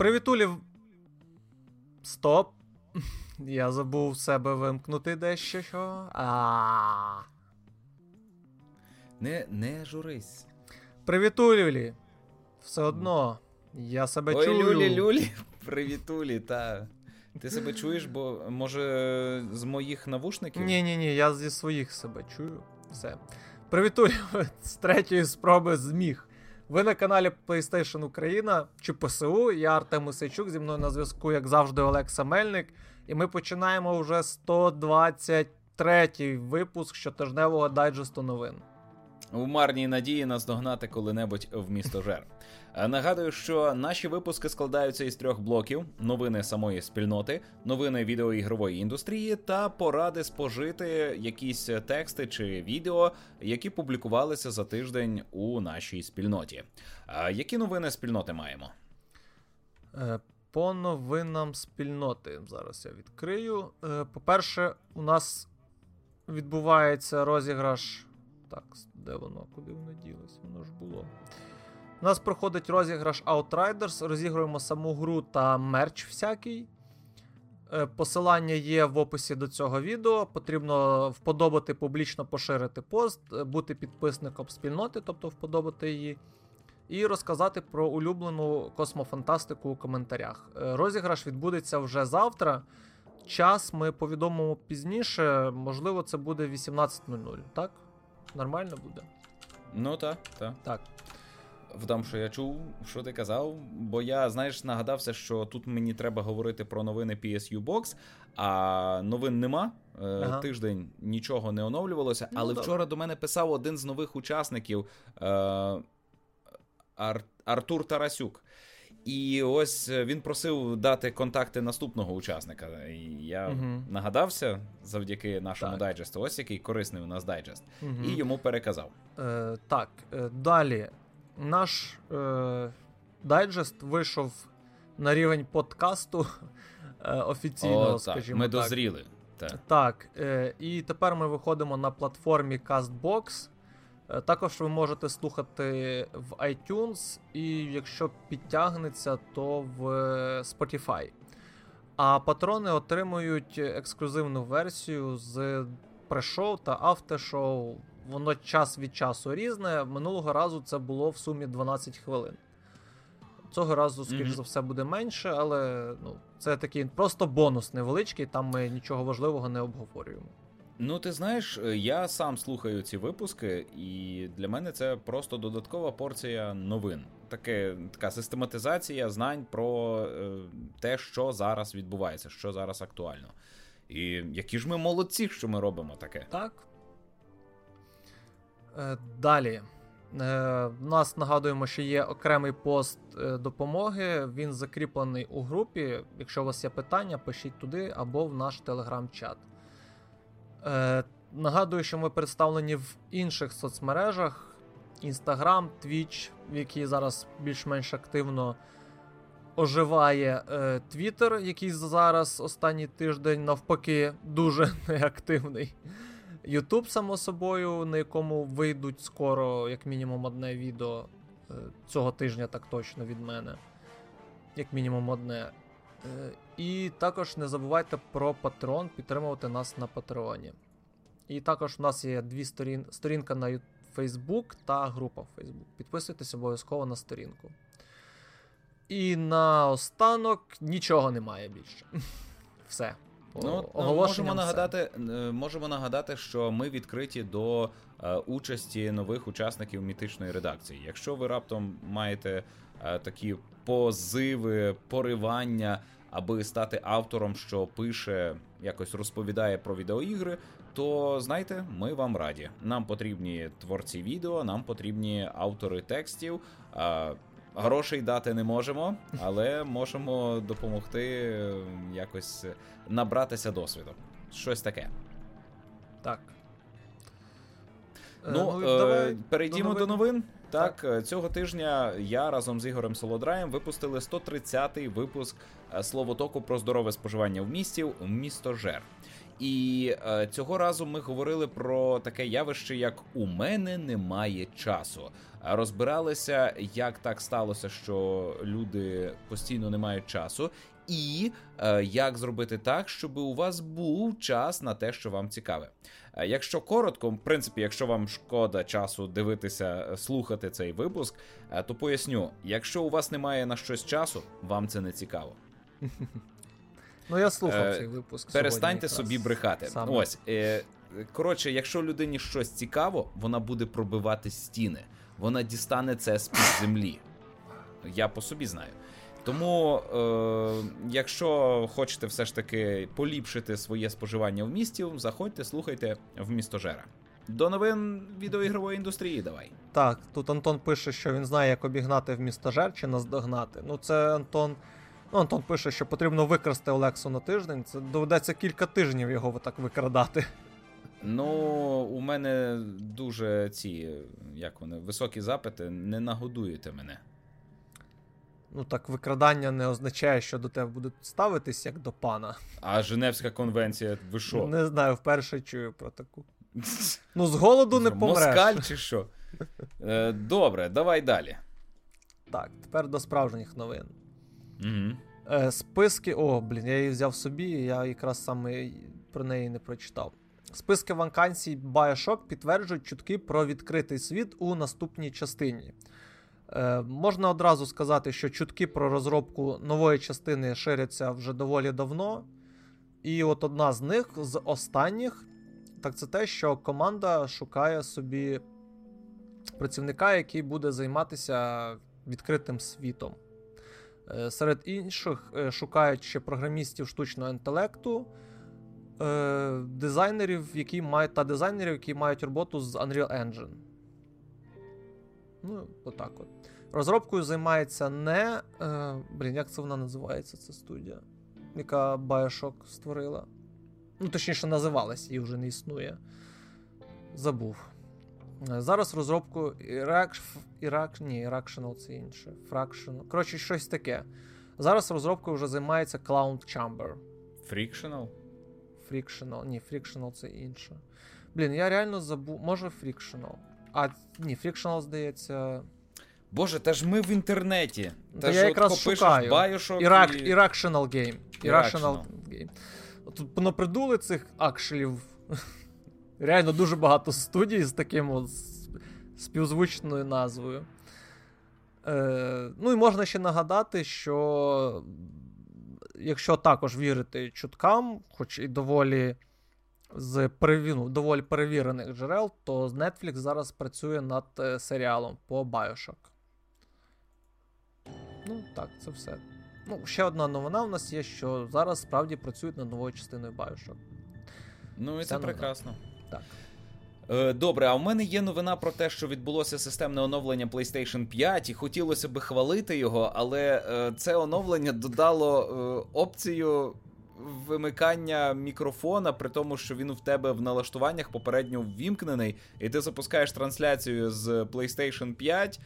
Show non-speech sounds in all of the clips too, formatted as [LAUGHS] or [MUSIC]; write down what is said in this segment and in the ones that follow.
Привітулі. Стоп. [LAUGHS] Я забув себе вимкнути дещо. що. А. Не не журись. Привітулі. Все одно. Я себе Ой, чую. люлі, люлі. [LAUGHS] Привітулі, та. Ти себе чуєш, бо може з моїх навушників? Ні, ні, ні, я зі своїх себе чую. Все. Привітулі [LAUGHS] з третьої спроби зміг. Ви на каналі PlayStation Україна чи ПСУ. Я Артем Усейчук, зі мною на зв'язку, як завжди, Олекса Мельник. І ми починаємо вже 123-й випуск щотижневого дайджесту новин. У марній надії наздогнати коли-небудь в місто Жер. Нагадую, що наші випуски складаються із трьох блоків: новини самої спільноти, новини відеоігрової індустрії та поради спожити якісь тексти чи відео, які публікувалися за тиждень у нашій спільноті. А які новини спільноти маємо? Е, по новинам спільноти. Зараз я відкрию. Е, по-перше, у нас відбувається розіграш. Так, де воно? Куди воно ділося? Воно ж було. У нас проходить розіграш Outriders, розігруємо саму гру та мерч всякий. Е, посилання є в описі до цього відео. Потрібно вподобати, публічно поширити пост, е, бути підписником спільноти, тобто вподобати її, і розказати про улюблену космофантастику у коментарях. Е, розіграш відбудеться вже завтра. Час ми повідомимо пізніше. Можливо, це буде 18.00, так? Нормально буде? Ну так, так. Так. В тому, що я чув, що ти казав, бо я, знаєш, нагадався, що тут мені треба говорити про новини PSU Box, а новин нема. Ага. Тиждень нічого не оновлювалося. Ну, але добре. вчора до мене писав один з нових учасників е- Ар- Артур Тарасюк. І ось він просив дати контакти наступного учасника. І Я угу. нагадався завдяки нашому так. дайджесту. Ось який корисний у нас дайджест, угу. і йому переказав. Е, Так, е, далі наш е, дайджест вийшов на рівень подкасту [LAUGHS] е, офіційного, О, скажімо Ми так. дозріли. Так, Так, е, і тепер ми виходимо на платформі CastBox. Е, також ви можете слухати в iTunes, і якщо підтягнеться, то в Spotify. А патрони отримують ексклюзивну версію з прешоу та автошоу воно час від часу різне. Минулого разу це було в сумі 12 хвилин. Цього разу, скоріш mm-hmm. за все, буде менше, але ну, це такий просто бонус невеличкий, там ми нічого важливого не обговорюємо. Ну, ти знаєш, я сам слухаю ці випуски, і для мене це просто додаткова порція новин. Таке, Така систематизація знань про е, те, що зараз відбувається, що зараз актуально. І які ж ми молодці, що ми робимо таке. Так, далі. Е, у нас нагадуємо, що є окремий пост е, допомоги. Він закріплений у групі. Якщо у вас є питання, пишіть туди або в наш телеграм-чат. Нагадую, що ми представлені в інших соцмережах: Instagram, Twitch, в зараз більш-менш активно оживає Twitter, який зараз останній тиждень навпаки дуже [LAUGHS] неактивний. Ютуб, само собою, на якому вийдуть скоро, як мінімум, одне відео е, цього тижня, так точно від мене. Як мінімум одне. Е, і також не забувайте про Patreon, підтримувати нас на Патреоні. І також у нас є дві сторін... сторінка на Facebook та група в Facebook. Підписуйтесь обов'язково на сторінку. І наостанок нічого немає більше. [LAUGHS] Все. Ну, Можемо нагадати, е, можемо нагадати, що ми відкриті до е, участі нових учасників мітичної редакції. Якщо ви раптом маєте е, такі позиви, поривання, аби стати автором, що пише, якось розповідає про відеоігри, то знайте, ми вам раді. Нам потрібні творці відео, нам потрібні автори текстів. Е, Грошей дати не можемо, але можемо допомогти ем, якось набратися досвіду. Щось таке. Так. Е, ну, ну давай перейдімо до новин. До новин. Так, так, е, цього тижня я разом з Ігорем Солодраєм випустили 130-й випуск е, словотоку про здорове споживання в місті місто Жер. І е, цього разу ми говорили про таке явище, як у мене немає часу. Розбиралися, як так сталося, що люди постійно не мають часу, і е, як зробити так, щоб у вас був час на те, що вам цікаве. Е, якщо коротко, в принципі, якщо вам шкода часу дивитися, е, слухати цей випуск, е, то поясню: якщо у вас немає на щось часу, вам це не цікаво. [LAUGHS] Ну, я слухав е, цей випуск. Перестаньте собі брехати. Саме. Ось. Е, Коротше, якщо людині щось цікаво, вона буде пробивати стіни. Вона дістане це з під землі. Я по собі знаю. Тому, е, якщо хочете все ж таки поліпшити своє споживання в місті, заходьте, слухайте в містожера. До новин відеоігрової індустрії давай. Так, тут Антон пише, що він знає, як обігнати в містожер чи наздогнати. Ну, це Антон. Ну, Антон пише, що потрібно викрасти Олексу на тиждень. Це доведеться кілька тижнів його так викрадати. Ну, у мене дуже ці, як вони, високі запити, не нагодуєте мене. Ну так викрадання не означає, що до тебе будуть ставитись як до пана. А Женевська конвенція, ви що? Не знаю, вперше чую про таку. [LAUGHS] Ну, з голоду не помреш. Москаль чи що? Е, добре, давай далі. Так, тепер до справжніх новин. Угу. Списки. О, блін, я її взяв собі, я якраз саме про неї не прочитав. Списки вакансій Bioshock підтверджують чутки про відкритий світ у наступній частині. Е, Можна одразу сказати, що чутки про розробку нової частини ширяться вже доволі давно. І от одна з них, з останніх, так це те, що команда шукає собі працівника, який буде займатися відкритим світом. Е, серед інших е, шукають ще програмістів штучного інтелекту, е, дизайнерів, які мають та дизайнерів, які мають роботу з Unreal Engine. Ну, отак от. Розробкою займається не. Блін, як це вона називається, ця студія, яка Bioshock створила. Ну, точніше, називалась, її вже не існує. Забув. Е, зараз розробку Iraq, Iraq, ні, Iractional це інше. Fractional. Коротше, щось таке. Зараз розробкою вже займається Cloud Chamber. Frictional? Frictional. Ні, Frictional це інше. Блін, я реально забув. Може, Frictional. А, ні, Frictional, здається. Боже, та ж ми в інтернеті. Та, та ж я якраз шукаю. Iraq, і... Irrational Game. Irrational Game. Тут понапридули цих акшелів. Реально дуже багато студій з таким от співзвучною назвою. Е, Ну і можна ще нагадати, що якщо також вірити чуткам, хоч і доволі з перевіну, доволі перевірених джерел, то Netflix зараз працює над е, серіалом по Bioshock. Ну, так, це все. Ну, ще одна новина у нас є, що зараз справді працюють над новою частиною Bioshock. Ну, і це прекрасно. Так. Е, добре, а в мене є новина про те, що відбулося системне оновлення PlayStation 5, і хотілося би хвалити його, але е, це оновлення додало е, опцію вимикання мікрофона, при тому, що він в тебе в налаштуваннях попередньо ввімкнений, і ти запускаєш трансляцію з PlayStation 5,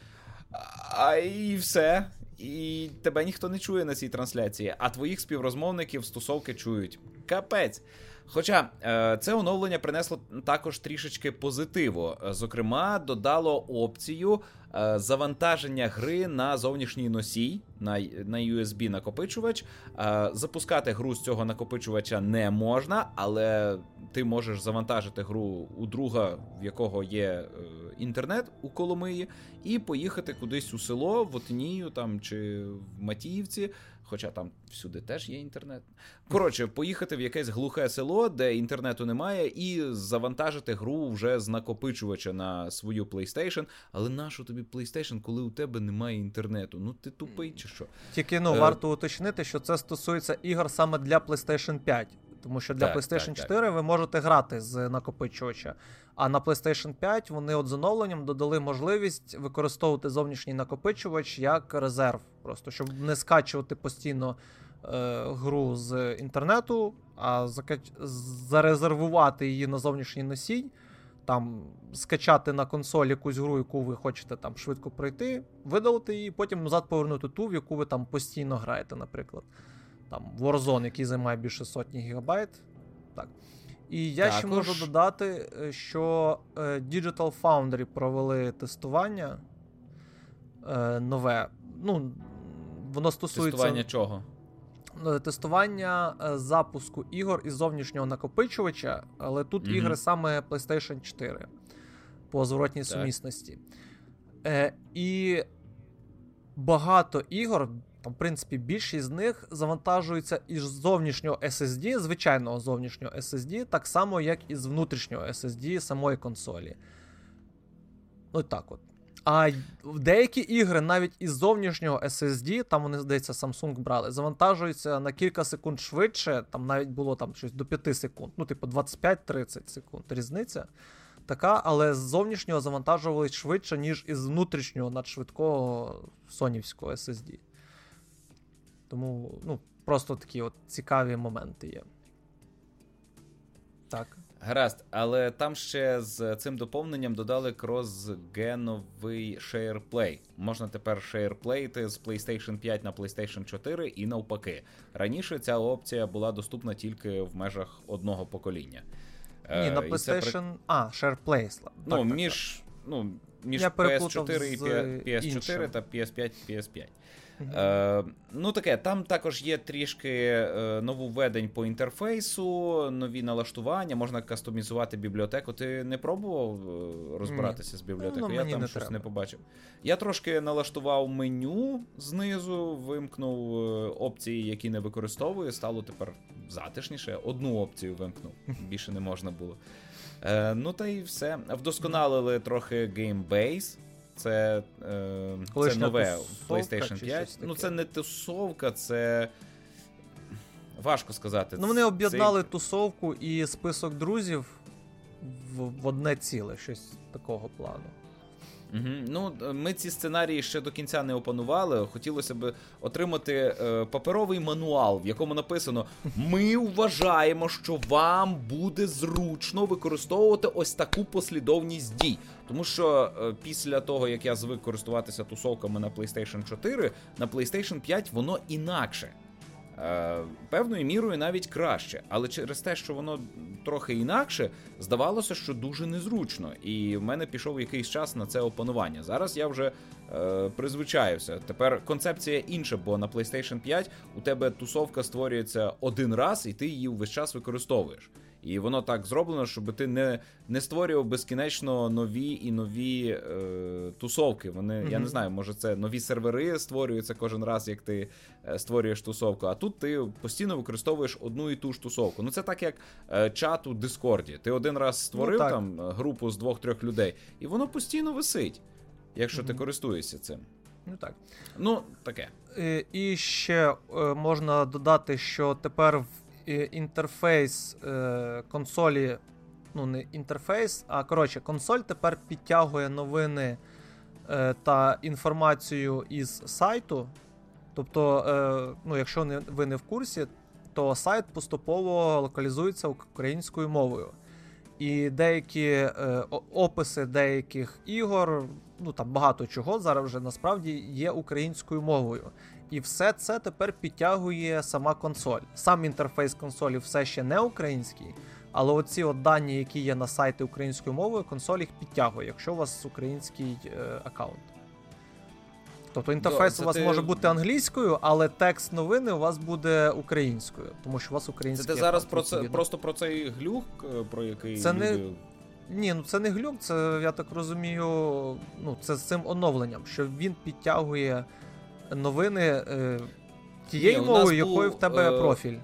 а і все. І тебе ніхто не чує на цій трансляції, а твоїх співрозмовників стосовки чують. Капець. Хоча е, це оновлення принесло також трішечки позитиву. Зокрема, додало опцію е, завантаження гри на зовнішній носій, на на USB-накопичувач. Е, запускати гру з цього накопичувача не можна, але ти можеш завантажити гру у друга, в якого є інтернет у Коломиї, і поїхати кудись у село, в Отнію там чи в Матіївці хоча там всюди теж є інтернет. Коротше, поїхати в якесь глухе село, де інтернету немає, і завантажити гру вже з накопичувача на свою PlayStation. Але нащо тобі PlayStation, коли у тебе немає інтернету? Ну ти тупий чи що? Тільки ну е... варто уточнити, що це стосується ігор саме для PlayStation 5. Тому що для так, PlayStation так, 4 так. ви можете грати з накопичувача. А на PlayStation 5 вони от з оновленням додали можливість використовувати зовнішній накопичувач як резерв, просто щоб не скачувати постійно е, гру з інтернету, а закач... зарезервувати її на зовнішній носій. Там скачати на консоль якусь гру, яку ви хочете там швидко пройти, видалити її, потім назад повернути ту, в яку ви там постійно граєте, наприклад. Там Warzone, який займає більше сотні гігабайт. Так. І я Також... ще можу додати, е, що е, Digital Foundry провели тестування е, нове. Ну, Воно стосується. Тестування чого? Тестування запуску ігор із зовнішнього накопичувача, але тут mm ігри саме PlayStation 4 по зворотній так. сумісності. Е, І багато ігор в принципі, більшість з них завантажуються із зовнішнього SSD, звичайного зовнішнього SSD, так само, як і з внутрішнього SSD самої консолі. Ну так от. А деякі ігри навіть із зовнішнього SSD, там вони, здається, Samsung брали, завантажуються на кілька секунд швидше, там навіть було там щось до 5 секунд, ну, типу, 25-30 секунд. Різниця така, але з зовнішнього завантажувались швидше, ніж із внутрішнього надшвидкого сонівського SSD. Тому ну, просто такі от цікаві моменти є. Так. Гаразд, але там ще з цим доповненням додали кросгеновий SharePlay. Можна тепер SharePlay з PlayStation 5 на PlayStation 4 і навпаки. Раніше ця опція була доступна тільки в межах одного покоління. Ні, на PlayStation. При... А, SharePlay. Ну, так, між так. ну, між PS4 і PS4 та PS5 PS5. Е, Ну таке, там також є трішки е, нововведень по інтерфейсу, нові налаштування, можна кастомізувати бібліотеку. Ти не пробував е, розбиратися Ні. з бібліотекою? Ну, Я там не щось треба. не побачив. Я трошки налаштував меню знизу, вимкнув е, опції, які не використовую. Стало тепер затишніше. Одну опцію вимкнув, [LAUGHS] більше не можна було. Е, Ну та й все. Вдосконалили трохи Gamebase. Це е, це нове PlayStation 5. Ну, це не тусовка, це. Важко сказати. Ну, вони об'єднали Цей... тусовку і список друзів в, в одне ціле, щось такого плану. Угу. Ну, Ми ці сценарії ще до кінця не опанували. Хотілося б отримати е, паперовий мануал, в якому написано: Ми вважаємо, що вам буде зручно використовувати ось таку послідовність дій. Тому що е, після того, як я звик користуватися тусовками на PlayStation 4, на PlayStation 5 воно інакше. Е, певною мірою навіть краще, але через те, що воно трохи інакше, здавалося, що дуже незручно, і в мене пішов якийсь час на це опанування. Зараз я вже е, призвичаюся. Тепер концепція інша, бо на PlayStation 5 у тебе тусовка створюється один раз, і ти її весь час використовуєш. І воно так зроблено, щоб ти не не створював безкінечно нові і нові е, тусовки. Вони, mm-hmm. я не знаю, може це нові сервери створюються кожен раз, як ти е, створюєш тусовку. А тут ти постійно використовуєш одну і ту ж тусовку. Ну це так, як е, чат у Дискорді. Ти один раз створив ну, там групу з двох-трьох людей, і воно постійно висить, якщо mm-hmm. ти користуєшся цим. Ну так. Ну, таке. І, і ще е, можна додати, що тепер в інтерфейс е, консолі. Ну, не інтерфейс, а коротше, консоль тепер підтягує новини е, та інформацію із сайту. Тобто, е, ну, якщо не, ви не в курсі, то сайт поступово локалізується українською мовою. І деякі е, описи деяких ігор, ну там багато чого зараз вже насправді є українською мовою. І все це тепер підтягує сама консоль. Сам інтерфейс консолі все ще не український, але оці от дані, які є на сайті українською мовою, консоль їх підтягує, якщо у вас український е, аккаунт. Тобто інтерфейс у вас ти... може бути англійською, але текст новини у вас буде українською, тому що у вас український. Це ти зараз про це просто про цей глюк, е, про який це люди... не. Ні, ну це не глюк, це я так розумію. Ну, це з цим оновленням, що він підтягує новини е, тією Ні, мовою, якою в тебе е, профіль.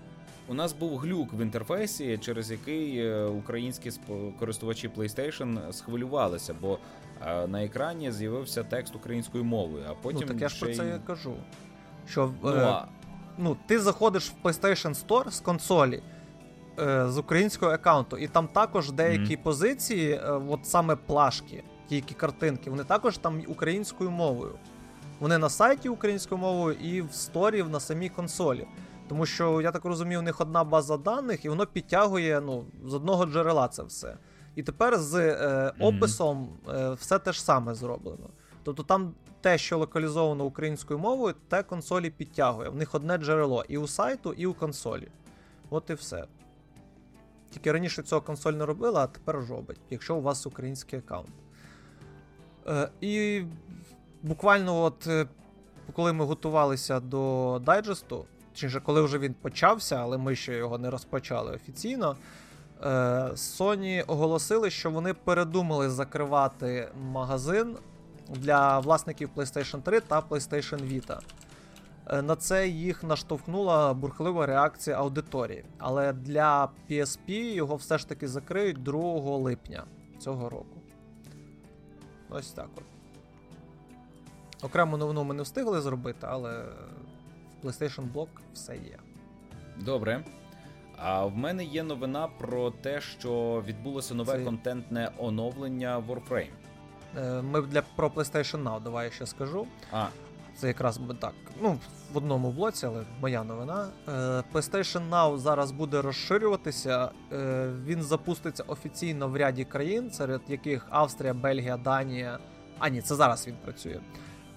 У нас був глюк в інтерфейсі, через який е, українські користувачі PlayStation схвилювалися, бо е, на екрані з'явився текст українською мовою. А потім Ну, так я ж про це й... кажу. Що ну, е, а... ну, ти заходиш в PlayStation Store з консолі. Е, з українського аккаунту, і там також деякі mm-hmm. позиції, от саме плашки, ті картинки, вони також там українською мовою. Вони на сайті українською мовою і в сторі на самій консолі. Тому що, я так розумію, у них одна база даних, і воно підтягує ну, з одного джерела це все. І тепер з е, описом е, все те ж саме зроблено. Тобто там те, що локалізовано українською мовою, те консолі підтягує. В них одне джерело і у сайту, і у консолі. От і все. Тільки раніше цього консоль не робила, а тепер робить, якщо у вас український аккаунт. Е, І буквально, от е, коли ми готувалися до дайджесту, чи коли вже він почався, але ми ще його не розпочали офіційно. Е, Sony оголосили, що вони передумали закривати магазин для власників PlayStation 3 та PlayStation Vita. Е, на це їх наштовхнула бурхлива реакція аудиторії. Але для PSP його все ж таки закриють 2 липня цього року. Ось так от. Окрему новину ми не встигли зробити, але в PlayStation Block все є. Добре. А в мене є новина про те, що відбулося нове Це... контентне оновлення Warframe. Е, ми для про PlayStation Now, давай я ще скажу. А. Це якраз би так. Ну, в одному блоці, але моя новина. Е, PlayStation Now зараз буде розширюватися. Е, він запуститься офіційно в ряді країн, серед яких Австрія, Бельгія, Данія. А ні, це зараз він працює.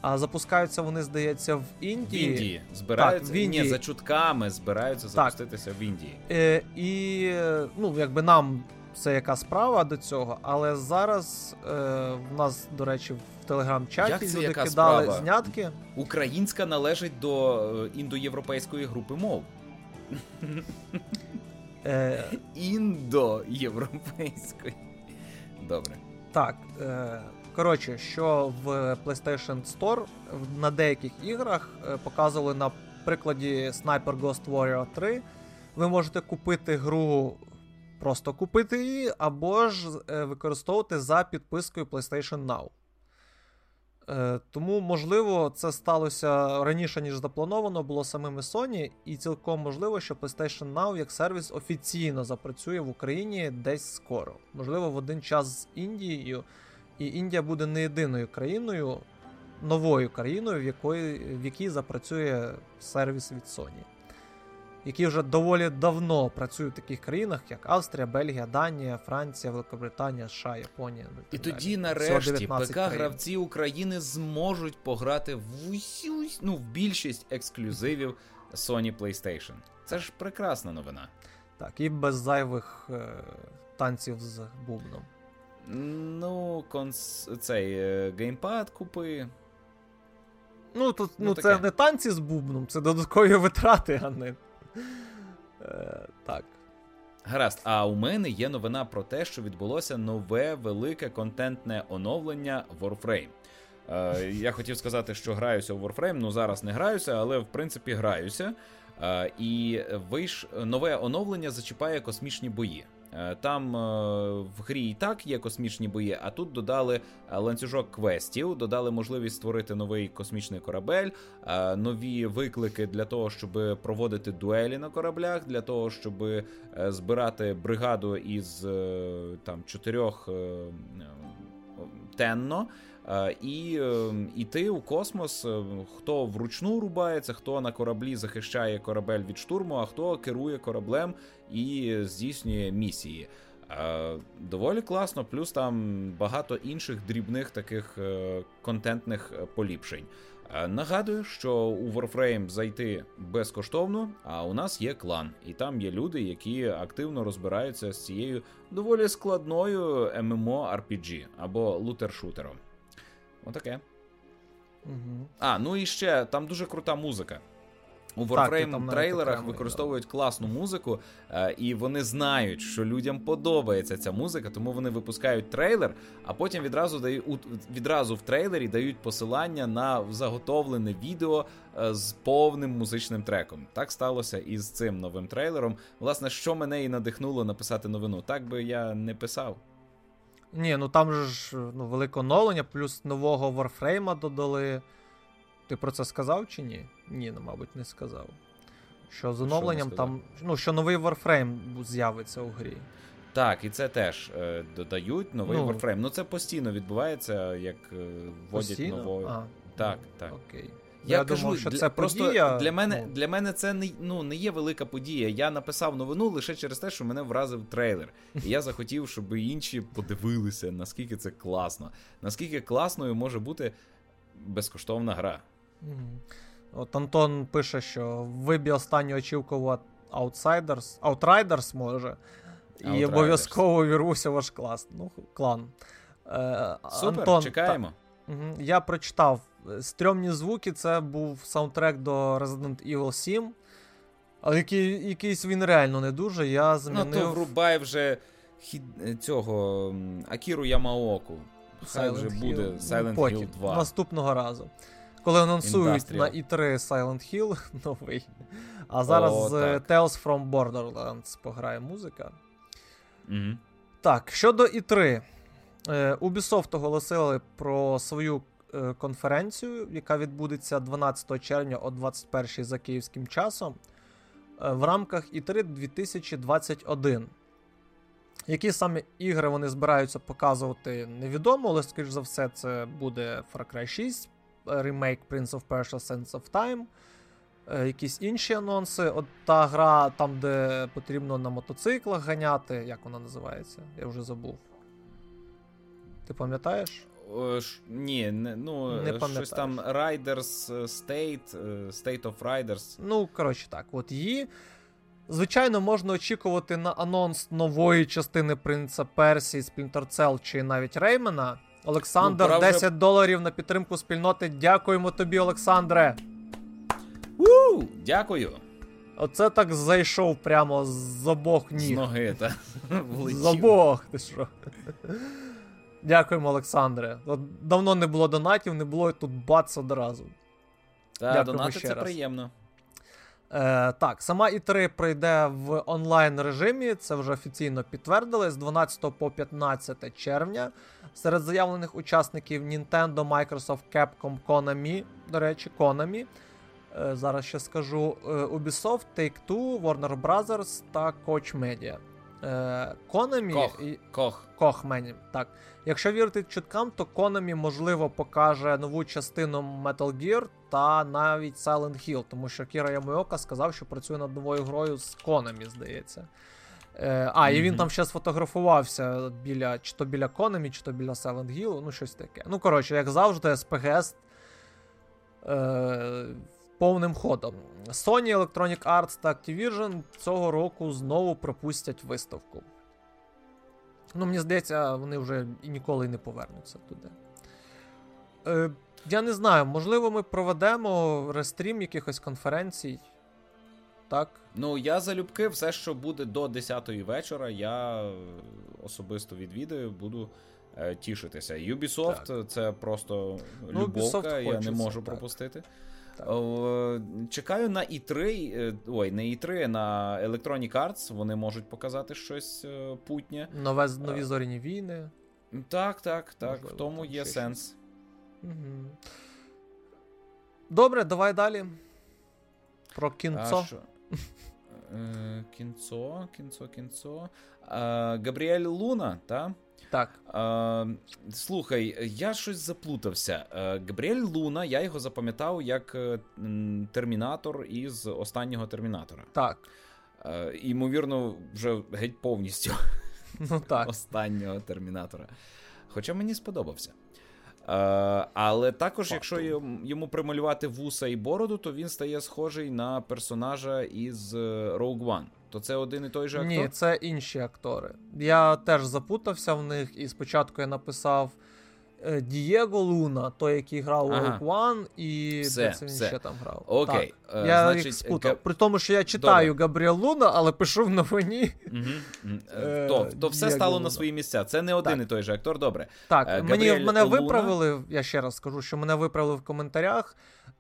А запускаються вони, здається, в Індії. В Індії збираються так, в Індії. Ні, за чутками збираються запуститися так. в Індії. Е, І ну, якби нам це яка справа до цього, але зараз е, в нас, до речі, в телеграм-чаті люди кидали справа? знятки. Українська належить до е, індоєвропейської групи мов. [LAUGHS] Е... Індоєвропейської. Добре. Так. Е, Коротше, що в PlayStation Store на деяких іграх е, показували на прикладі Sniper Ghost Warrior 3. Ви можете купити гру, просто купити її, або ж е, використовувати за підпискою PlayStation Now. Е, тому, можливо, це сталося раніше, ніж заплановано, було самими Sony, і цілком можливо, що PlayStation Now як сервіс офіційно запрацює в Україні десь скоро. Можливо, в один час з Індією. І Індія буде не єдиною країною, новою країною, в якої, в якій запрацює сервіс від Sony, який вже доволі давно працює в таких країнах, як Австрія, Бельгія, Данія, Франція, Великобританія, США, Японія. Ну, і, і тоді, нарешті, ПК-гравці України зможуть пограти в усю ну, в більшість ексклюзивів Sony PlayStation. Це ж прекрасна новина. Так, і без зайвих е, танців з бубном. Ну, конс... цей е, геймпад купи. Ну, тут, ну, ну це не танці з бубном, це додаткові витрати, а не. Е, Так. Гаразд, а у мене є новина про те, що відбулося нове велике контентне оновлення Warframe. Е, Я хотів сказати, що граюся в Warframe, ну зараз не граюся, але в принципі граюся. Е, І вийш нове оновлення зачіпає космічні бої. Е, там е, в грі і так є космічні бої, а тут додали е, ланцюжок квестів, додали можливість створити новий космічний корабель, нові виклики для того, щоб проводити дуелі на кораблях, для того, щоб збирати бригаду із там чотирьох тенно. І йти у космос, хто вручну рубається, хто на кораблі захищає корабель від штурму, а хто керує кораблем і здійснює місії. Доволі класно, плюс там багато інших дрібних таких е, контентних е, поліпшень. Нагадую, що у Warframe зайти безкоштовно, а у нас є клан, і там є люди, які активно розбираються з цією доволі складною MMORPG або лутер-шутером. Отаке. Угу. А, ну і ще там дуже крута музика. У Warframe трейлерах використовують класну музику, е, і вони знають, що людям подобається ця музика, тому вони випускають трейлер, а потім відразу дають відразу в трейлері дають посилання на заготовлене відео е, з повним музичним треком. Так сталося і з цим новим трейлером. Власне, що мене і надихнуло написати новину, так би я не писав. Ні, ну там же ж ну, велике оновлення, плюс нового Warframe додали. Ти про це сказав чи ні? Ні, ну, мабуть, не сказав. Що з оновленням що там. Ну, що новий Warframe з'явиться у грі. Так, і це теж е, додають новий ну, Warframe. Ну це постійно відбувається, як е, вводять новою. А, Так, так. Окей. Я, я кажу, думав, що для, це просто подія. Для мене ну. для мене це не ну, не є велика подія. Я написав новину лише через те, що мене вразив трейлер. І я захотів, щоб інші подивилися, наскільки це класно. Наскільки класною може бути безкоштовна гра. От Антон пише, що вибі останню очівку Outsiders, Outriders може. І обов'язково вірвуся ваш клас. Ну, клан. Е, Супер, Антон, чекаємо. Та, я прочитав. Стрьомні звуки це був саундтрек до Resident Evil 7. Але який, якийсь він реально не дуже. Я змінив... Ну, то врубай вже хід... цього Акіру Ямаоку. Хай вже буде Silent Потім, Hill 2. Наступного разу. Коли анонсують Industrial. на E3 Silent Hill [LAUGHS] новий. А зараз О. Tales from Borderlands пограє музика. Угу. Так, щодо E3. Е, Ubisoft оголосили про свою е, конференцію, яка відбудеться 12 червня о 21 за київським часом. Е, в рамках E3 2021. Які саме ігри вони збираються показувати, невідомо, але, скоріш за все, це буде Far Cry 6, ремейк Prince of Persia Sense of Time, е, якісь інші анонси. От та гра, там, де потрібно на мотоциклах ганяти, як вона називається? Я вже забув. Ти пам'ятаєш? Ш, ні, не, ну, не щось там Riders State, State of Riders. Ну, коротше так, от її. Звичайно, можна очікувати на анонс нової частини Принца Персії, Splinter Cell чи навіть Реймена. Олександр, ну, 10 вже... доларів на підтримку спільноти. Дякуємо тобі, Олександре. У, Дякую. Оце так зайшов прямо з обох ніг. З ноги, так. З обох, ти що. Дякуємо, Олександре. Давно не було донатів, не було тут бац одразу. Так, донати це раз. приємно. Е, Так, сама І3 пройде в онлайн режимі. Це вже офіційно підтвердили з 12 по 15 червня. Серед заявлених учасників Nintendo, Microsoft, Capcom, Konami, до речі, Konami. Е, Зараз ще скажу: е, Ubisoft, Take-Two, Warner Brothers та Koch Media. Е, Konami Кох. І... Кох. Кох мені, так. Якщо вірити чуткам, то Konami, можливо, покаже нову частину Metal Gear та навіть Silent Hill, тому що Кіра Ямойока сказав, що працює над новою грою з Konami, здається. Е, А, mm-hmm. і він там ще сфотографувався біля чи то біля Konami, чи то біля Silent Hill, ну щось таке. Ну, коротше, як завжди, СПГС е, повним ходом. Sony, Electronic Arts та Activision цього року знову пропустять виставку. Ну, мені здається, вони вже ніколи не повернуться туди. Е, Я не знаю, можливо, ми проведемо рестрім якихось конференцій. Так? Ну, я залюбки все, що буде до 10-ї вечора, я особисто відвідаю, буду е, тішитися. Ubisoft так. це просто ну, любовка, я не можу так. пропустити. Чекаю на E3, е, ой, не E3, на Electronic Arts. Вони можуть показати щось е, путнє. Нове, Нові зоряні війни. Так, так, так. Можливо, в тому є сенс. Угу. Добре, давай далі. Про кінцо. Е, [LAUGHS] кінцо, кінцо, кінцо. Габріель Луна, так? Так. А, Слухай, я щось заплутався. Габріель Луна, я його запам'ятав як е, термінатор із останнього термінатора. Так. А, Імовірно, вже геть повністю ну, так. [LAUGHS] останнього термінатора. Хоча мені сподобався. Uh, але також, якщо йому прималювати вуса і бороду, то він стає схожий на персонажа із е, Rogue One то це один і той же актор? Ні, це інші актори. Я теж запутався в них, і спочатку я написав е, Дієго Луна, той, який грав у ага. One, і все, де це він все. ще там грав. Окей. Так. Uh, я значить, їх спутав. Га... При тому, що я читаю Добре. Габріел Луна, але пишу в новині. Угу. То то все стало Луна. на свої місця. Це не один так. і той же актор, добре. Так, Габріель мені мене Луна... виправили, я ще раз скажу, що мене виправили в коментарях.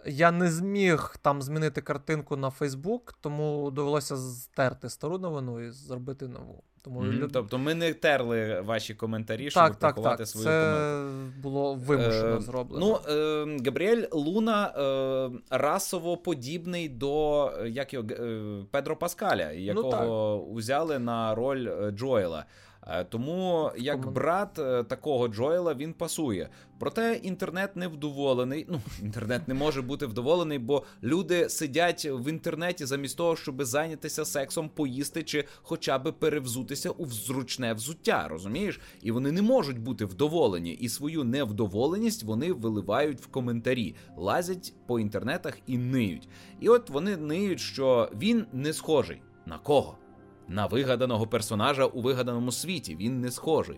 Я не зміг там змінити картинку на Фейсбук, тому довелося стерти стару новину і зробити нову. Тому mm-hmm. люд... Тобто ми не терли ваші коментарі, щоб так, так, свою Це помилку. було вимушено е, зроблено. Ну, е, Габріель Луна е, расово подібний до як його, е, Педро Паскаля, ну, якого ну, взяли на роль е, Джоела. Е, тому як брат е, такого Джоела він пасує. Проте інтернет не вдоволений. Ну, [LAUGHS] інтернет не може бути вдоволений, бо люди сидять в інтернеті замість того, щоб зайнятися сексом, поїсти чи хоча би перевзутися у зручне взуття. Розумієш? І вони не можуть бути вдоволені, і свою невдоволеність вони виливають в коментарі, лазять по інтернетах і ниють. І от вони ниють, що він не схожий на кого? На вигаданого персонажа у вигаданому світі. Він не схожий.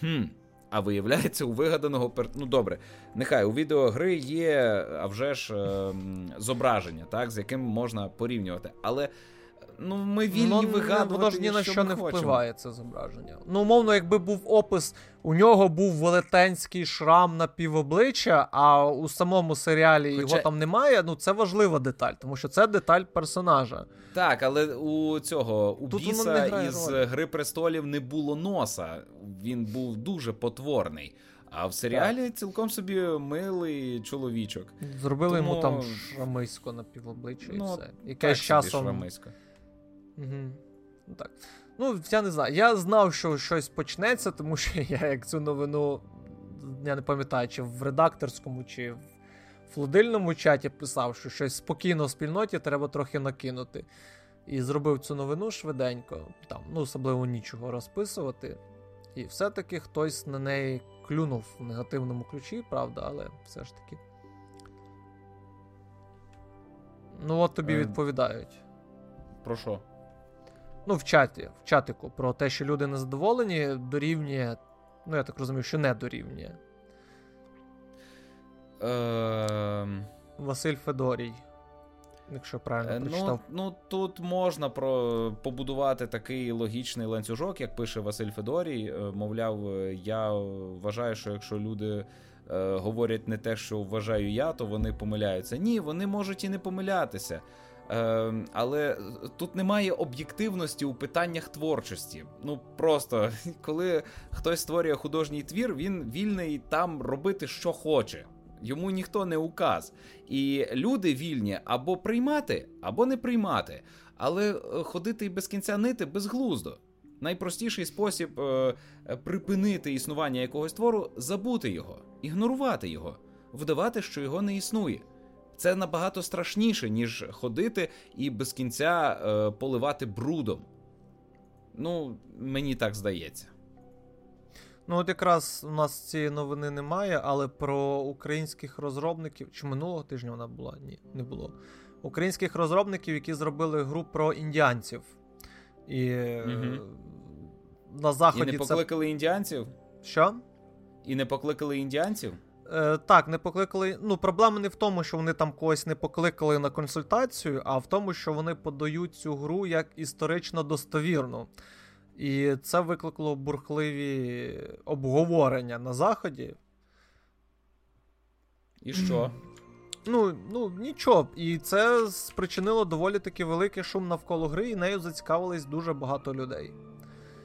Хм. А виявляється, у вигаданого пер... Ну добре, нехай у відеогри є а вже ж е, зображення, так, з яким можна порівнювати. Але ну, ми вільні ну, вигадувати, Воно ж ні на що, що не хочемо. впливає це зображення. Ну, умовно, якби був опис, у нього був велетенський шрам на півобличчя, а у самому серіалі Хоча... його там немає. Ну, це важлива деталь, тому що це деталь персонажа. Так, але у цього у Тут біса із роль. Гри престолів не було носа. Він був дуже потворний. А в серіалі так. цілком собі милий чоловічок. Зробили Тому... йому там шрамисько на півобличчя ну, і все. Яке з часом. Шрамисько. Угу. Так. Ну, я не знаю. Я знав, що щось почнеться, тому що [LAUGHS] я як цю новину, я не пам'ятаю, чи в редакторському, чи в флодильному чаті писав, що щось спокійно в спільноті треба трохи накинути. І зробив цю новину швиденько, там, ну, особливо нічого розписувати. І все-таки хтось на неї клюнув в негативному ключі, правда, але все ж таки. Ну, от тобі е, відповідають. Про що? Ну, в чаті, в чатику про те, що люди незадоволені, дорівнює. Ну, я так розумію, що не дорівнює. Е... Василь Федорій. Якщо правильно е, ну, прочитав. Ну, ну тут можна про побудувати такий логічний ланцюжок, як пише Василь Федорій. Е, мовляв, е, я вважаю, що якщо люди е, говорять не те, що вважаю я, то вони помиляються. Ні, вони можуть і не помилятися. Е, Але тут немає об'єктивності у питаннях творчості. Ну просто [LAUGHS] коли хтось створює художній твір, він вільний там робити, що хоче. Йому ніхто не указ. І люди вільні або приймати, або не приймати. Але е, ходити і без кінця нити безглуздо. Найпростіший спосіб е, припинити існування якогось твору забути його, ігнорувати його, вдавати, що його не існує. Це набагато страшніше, ніж ходити і без кінця е, поливати брудом. Ну, мені так здається. Ну, от якраз у нас цієї новини немає, але про українських розробників. Чи минулого тижня вона була? Ні, не було. Українських розробників, які зробили гру про індіанців. І угу. на заході. І не покликали це... індіанців? Що? І не покликали індіанців? Е, Так, не покликали. Ну, проблема не в тому, що вони там когось не покликали на консультацію, а в тому, що вони подають цю гру як історично достовірну. І це викликало бурхливі обговорення на Заході. І що? [CLEARS THROAT] Ну, ну, нічого. І це спричинило доволі таки великий шум навколо гри, і нею зацікавились дуже багато людей.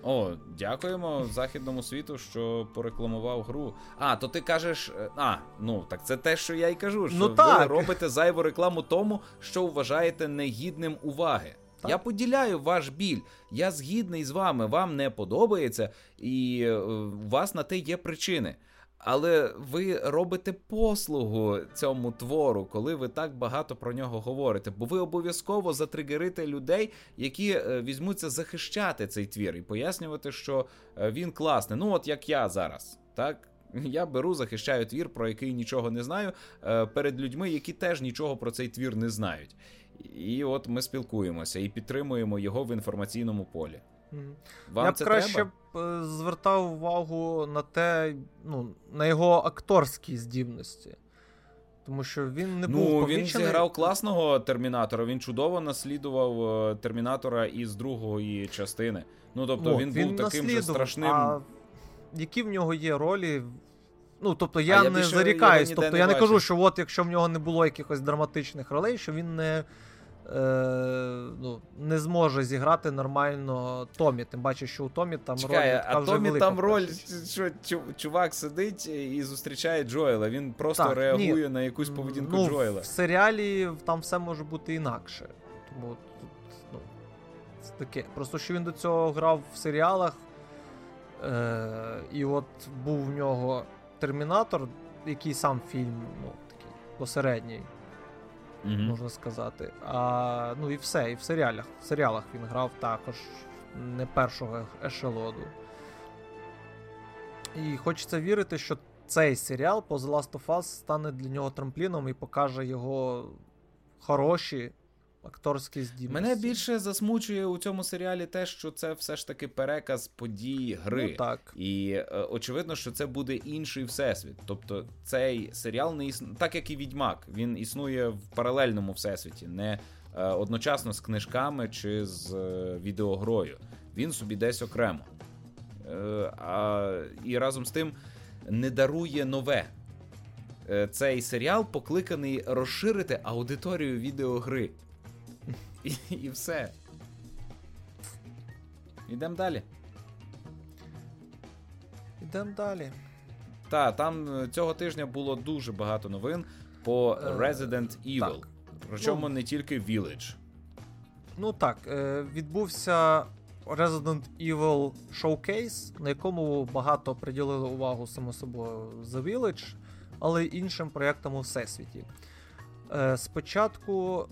О, дякуємо західному світу, що порекламував гру. А, то ти кажеш. Е, а, ну так це те, що я й кажу. Що ну, так. ви робите зайву рекламу тому, що вважаєте негідним уваги. Так. Я поділяю ваш біль. Я згідний з вами, вам не подобається, і е, у вас на те є причини. Але ви робите послугу цьому твору, коли ви так багато про нього говорите. Бо ви обов'язково затригерите людей, які е, візьмуться захищати цей твір і пояснювати, що е, він класний. Ну, от як я зараз, так. [LAUGHS] Я беру, захищаю твір, про який нічого не знаю, е, перед людьми, які теж нічого про цей твір не знають. І от ми спілкуємося і підтримуємо його в інформаційному полі. Вам Я б це краще треба? Е, звертав увагу на те, ну, на його акторські здібності. Тому що він не ну, був помічений. Він зіграв класного термінатора, він чудово наслідував е, термінатора із другої частини. Ну, тобто, О, він, він був таким же страшним. А які в нього є ролі? Ну, тобто, я, я не зарікаюсь. Тобто, я не кажу, що от якщо в нього не було якихось драматичних ролей, що він не ну, не зможе зіграти нормально Томі. Тим паче, що у Томі там Чекай, роль. А Томі там роль, що чувак сидить і зустрічає Джоела. Він просто так, реагує ні. на якусь поведінку ну, Джоела. В серіалі там все може бути інакше. Тому тут, ну, це таке. Просто що він до цього грав в серіалах. Е, І от був в нього Термінатор, який сам фільм, ну, такий посередній mm можна сказати. А, Ну і все, і в серіалах. В серіалах він грав також не першого ешелоду. І хочеться вірити, що цей серіал по The Last of Us стане для нього трампліном і покаже його хороші акторські здібності. Мене більше засмучує у цьому серіалі те, що це все ж таки переказ подій гри. Ну, так. І е, очевидно, що це буде інший всесвіт. Тобто цей серіал не існує, так як і Відьмак, він існує в паралельному всесвіті, не е, одночасно з книжками чи з е, відеогрою. Він собі десь окремо. Е, а, І разом з тим не дарує нове. Е, цей серіал покликаний розширити аудиторію відеогри. І, і все. Ідемо далі. Ідемо далі. Так, там е, цього тижня було дуже багато новин по Е, Resident Evil. так. Причому Ну, не тільки Village. Ну так, е, відбувся Resident Evil Showcase, на якому багато приділили увагу само собою The Village, але й іншим проєктам у всесвіті. Спочатку.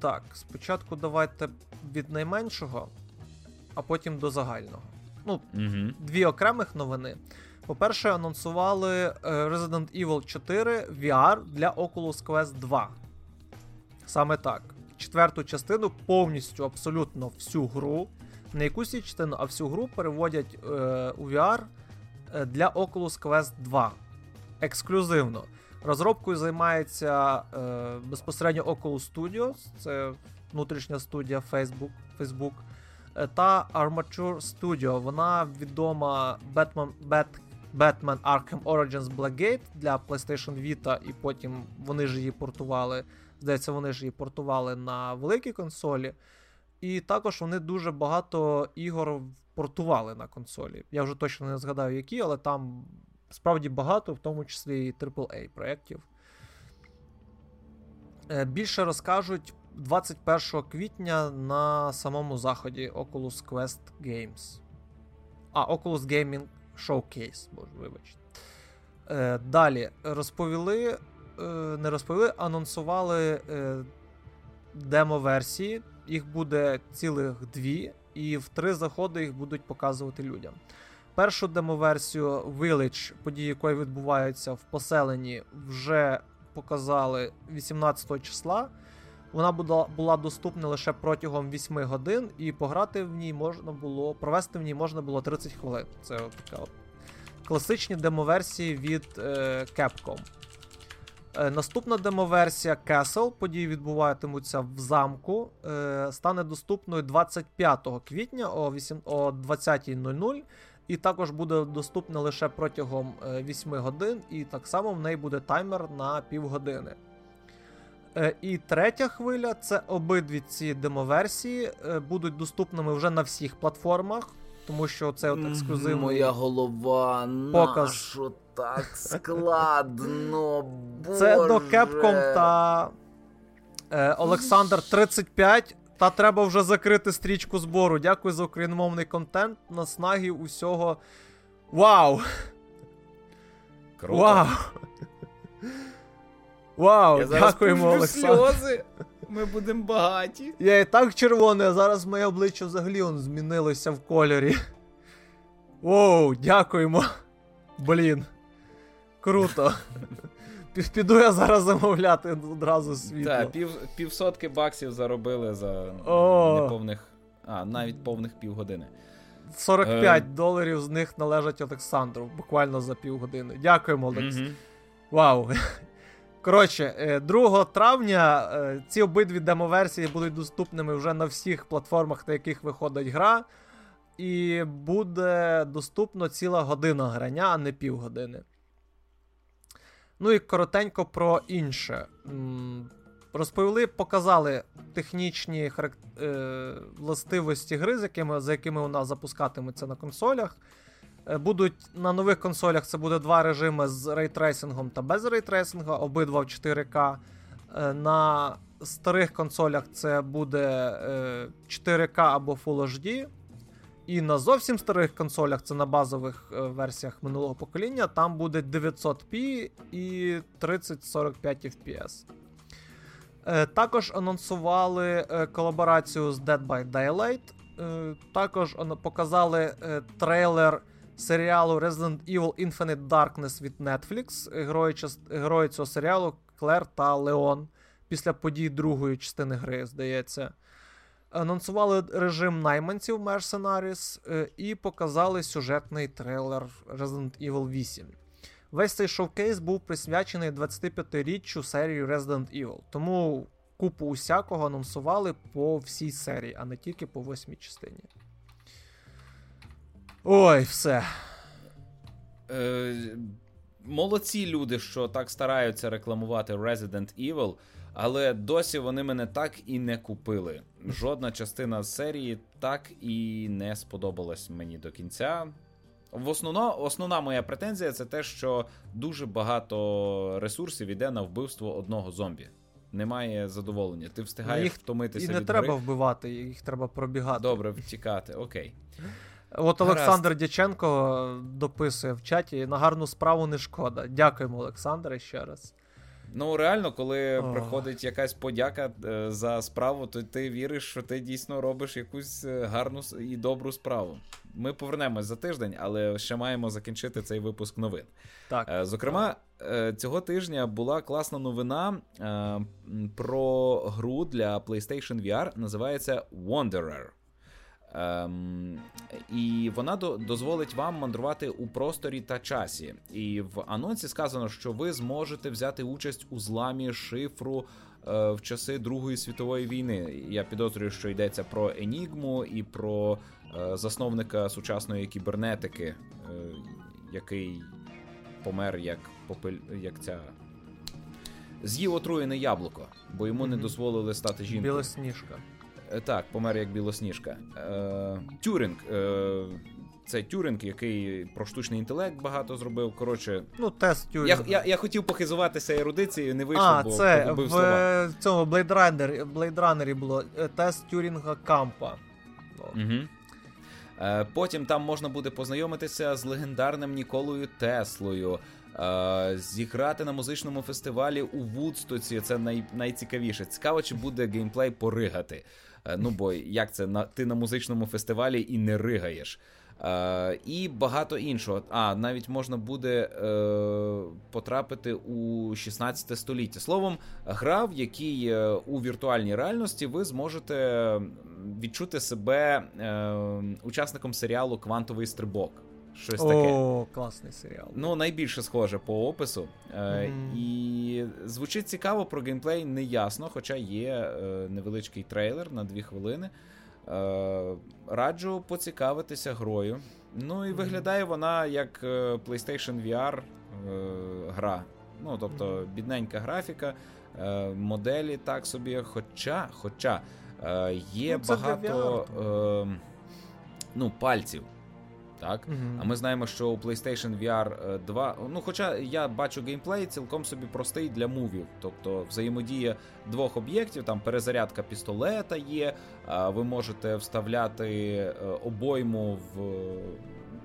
Так, спочатку давайте від найменшого, а потім до загального. Ну, Угу. дві окремих новини. По-перше, анонсували е, Resident Evil 4 VR для Oculus Quest 2. Саме так. Четверту частину повністю, абсолютно всю гру. Не якусь частину, а всю гру переводять е, у VR е, для Oculus Quest 2. Ексклюзивно. Розробкою займається е, безпосередньо Oculus Studios, це внутрішня студія Facebook, Facebook е, та Armature Studio. Вона відома Batman, Bat, Batman Arkham Origins Blackgate для PlayStation Vita, і потім вони ж її портували. Здається, вони ж її портували на великі консолі. І також вони дуже багато ігор портували на консолі. Я вже точно не згадаю, які, але там справді багато, в тому числі і AAA проєктів. Е, Більше розкажуть 21 квітня на самому заході Oculus Quest Games. А, Oculus Gaming Showcase, боже, вибачте. Е, Далі розповіли, е, не розповіли, анонсували демо-версії. Їх буде цілих дві, і в три заходи їх будуть показувати людям. Першу демоверсію Village, події якої відбуваються в поселенні, вже показали 18 числа. Вона була, була доступна лише протягом 8 годин, і пограти в ній можна було, провести в ній можна було 30 хвилин. Це така класичні демоверсії від е, Capcom. Е, наступна демоверсія Castle, події відбуватимуться в замку, е, стане доступною 25 квітня о, 8, о 20.00. І також буде доступна лише протягом е, 8 годин, і так само в неї буде таймер на півгодини. Е, І третя хвиля це обидві ці демоверсії е, будуть доступними вже на всіх платформах, тому що це от ексклюзивний Моя голова, показ. нащо так складно. Боже. Це до Capcom та е, Олександр 35. Та треба вже закрити стрічку збору. Дякую за україномовний контент. Наснаги усього. Вау! Круто. Вау! Вау! Я зараз Дякуємо, Олександр. сльози. Ми будемо багаті. Я і так червоний, а зараз моє обличчя взагалі он змінилося в кольорі. Воу, дякуємо. Блін. Круто. Пі- Піду я зараз замовляти одразу світло. Так, пів, півсотки баксів заробили за О. неповних. А, навіть повних півгодини. 45 Е. доларів з них належать Олександру, буквально за півгодини. Дякуємо, Олекс. Мгм. Вау. [LAUGHS] Коротше, е, 2 травня е, ці обидві демоверсії будуть доступними вже на всіх платформах, на яких виходить гра. І буде доступно ціла година грання, а не півгодини. Ну і коротенько про інше. Розповіли, показали технічні харак... е, властивості гри, з якими, за якими вона запускатиметься на консолях. Е, Будуть на нових консолях це буде два режими з рейтрейсингом та без рейтрейсингу, обидва в 4К. Е, На старих консолях це буде е, 4К або Full HD. І на зовсім старих консолях, це на базових е, версіях минулого покоління, там буде 900p і 30-45 FPS. Е, Також анонсували е, колаборацію з Dead by Daylight. Також показали трейлер серіалу Resident Evil Infinite Darkness від Netflix. Герої, герої цього серіалу Клер та Леон. після подій другої частини гри, здається. Анонсували режим найманців Mercenaries е, і показали сюжетний трейлер Resident Evil 8. Весь цей шоукейс був присвячений 25-річчю серії Resident Evil. Тому купу усякого анонсували по всій серії, а не тільки по восьмій частині. Ой, все. Е, Молодці люди, що так стараються рекламувати Resident Evil, але досі вони мене так і не купили. Жодна частина серії так і не сподобалась мені до кінця. В основно, Основна моя претензія це те, що дуже багато ресурсів іде на вбивство одного зомбі. Немає задоволення. Ти встигаєш їх втомитися. І не від треба гри. вбивати, їх треба пробігати. Добре, втікати, окей. От Олександр Дяченко дописує в чаті: на гарну справу не шкода. Дякуємо, Олександре, ще раз. Ну, реально, коли О. приходить якась подяка е, за справу, то ти віриш, що ти дійсно робиш якусь е, гарну і добру справу. Ми повернемось за тиждень, але ще маємо закінчити цей випуск новин. Так. Е, зокрема, цього тижня була класна новина про гру для PlayStation VR, називається Wanderer. Ем, І вона до, дозволить вам мандрувати у просторі та часі. І в анонсі сказано, що ви зможете взяти участь у зламі шифру е, в часи Другої світової війни. Я підозрюю, що йдеться про Енігму і про е, засновника сучасної кібернетики, е, який помер як попель, як ця. З'їв отруєне яблуко, бо йому mm-hmm. не дозволили стати жінкою. Білосніжка. Е, так, помер як білосніжка. Е, Тюринг. Е, це Тюринг, який про штучний інтелект багато зробив. Коротше, ну, тест Тюрінга. Я я, я хотів похизуватися ерудицією, не вийшло, а, бо це погубив в слова. В цьому Blade Runner, Blade Runner було тест Тюрінга Кампа. Угу. Потім там можна буде познайомитися з легендарним Ніколою Теслою. Зіграти на музичному фестивалі у Вудстоці це най, найцікавіше. Цікаво, чи буде геймплей поригати. Е, ну бо як це на ти на музичному фестивалі і не ригаєш. Uh, і багато іншого. А навіть можна буде uh, потрапити у 16 століття. Словом, гра, в якій uh, у віртуальній реальності ви зможете відчути себе учасником серіалу Квантовий стрибок. Щось таке. О, класний серіал. Ну, найбільше схоже по опису. Mm-hmm. І звучить цікаво про геймплей не ясно, хоча є е, невеличкий трейлер на дві хвилини. Е, раджу поцікавитися грою. Ну і виглядає вона як PlayStation VR гра. Ну, тобто, бідненька графіка, моделі так собі. Хоча хоча є ну, багато ну, пальців. Так, mm-hmm. а ми знаємо, що у PlayStation VR 2, е, ну хоча я бачу геймплей, цілком собі простий для мувів, тобто взаємодія двох об'єктів, там перезарядка пістолета є, ви можете вставляти е, обойму в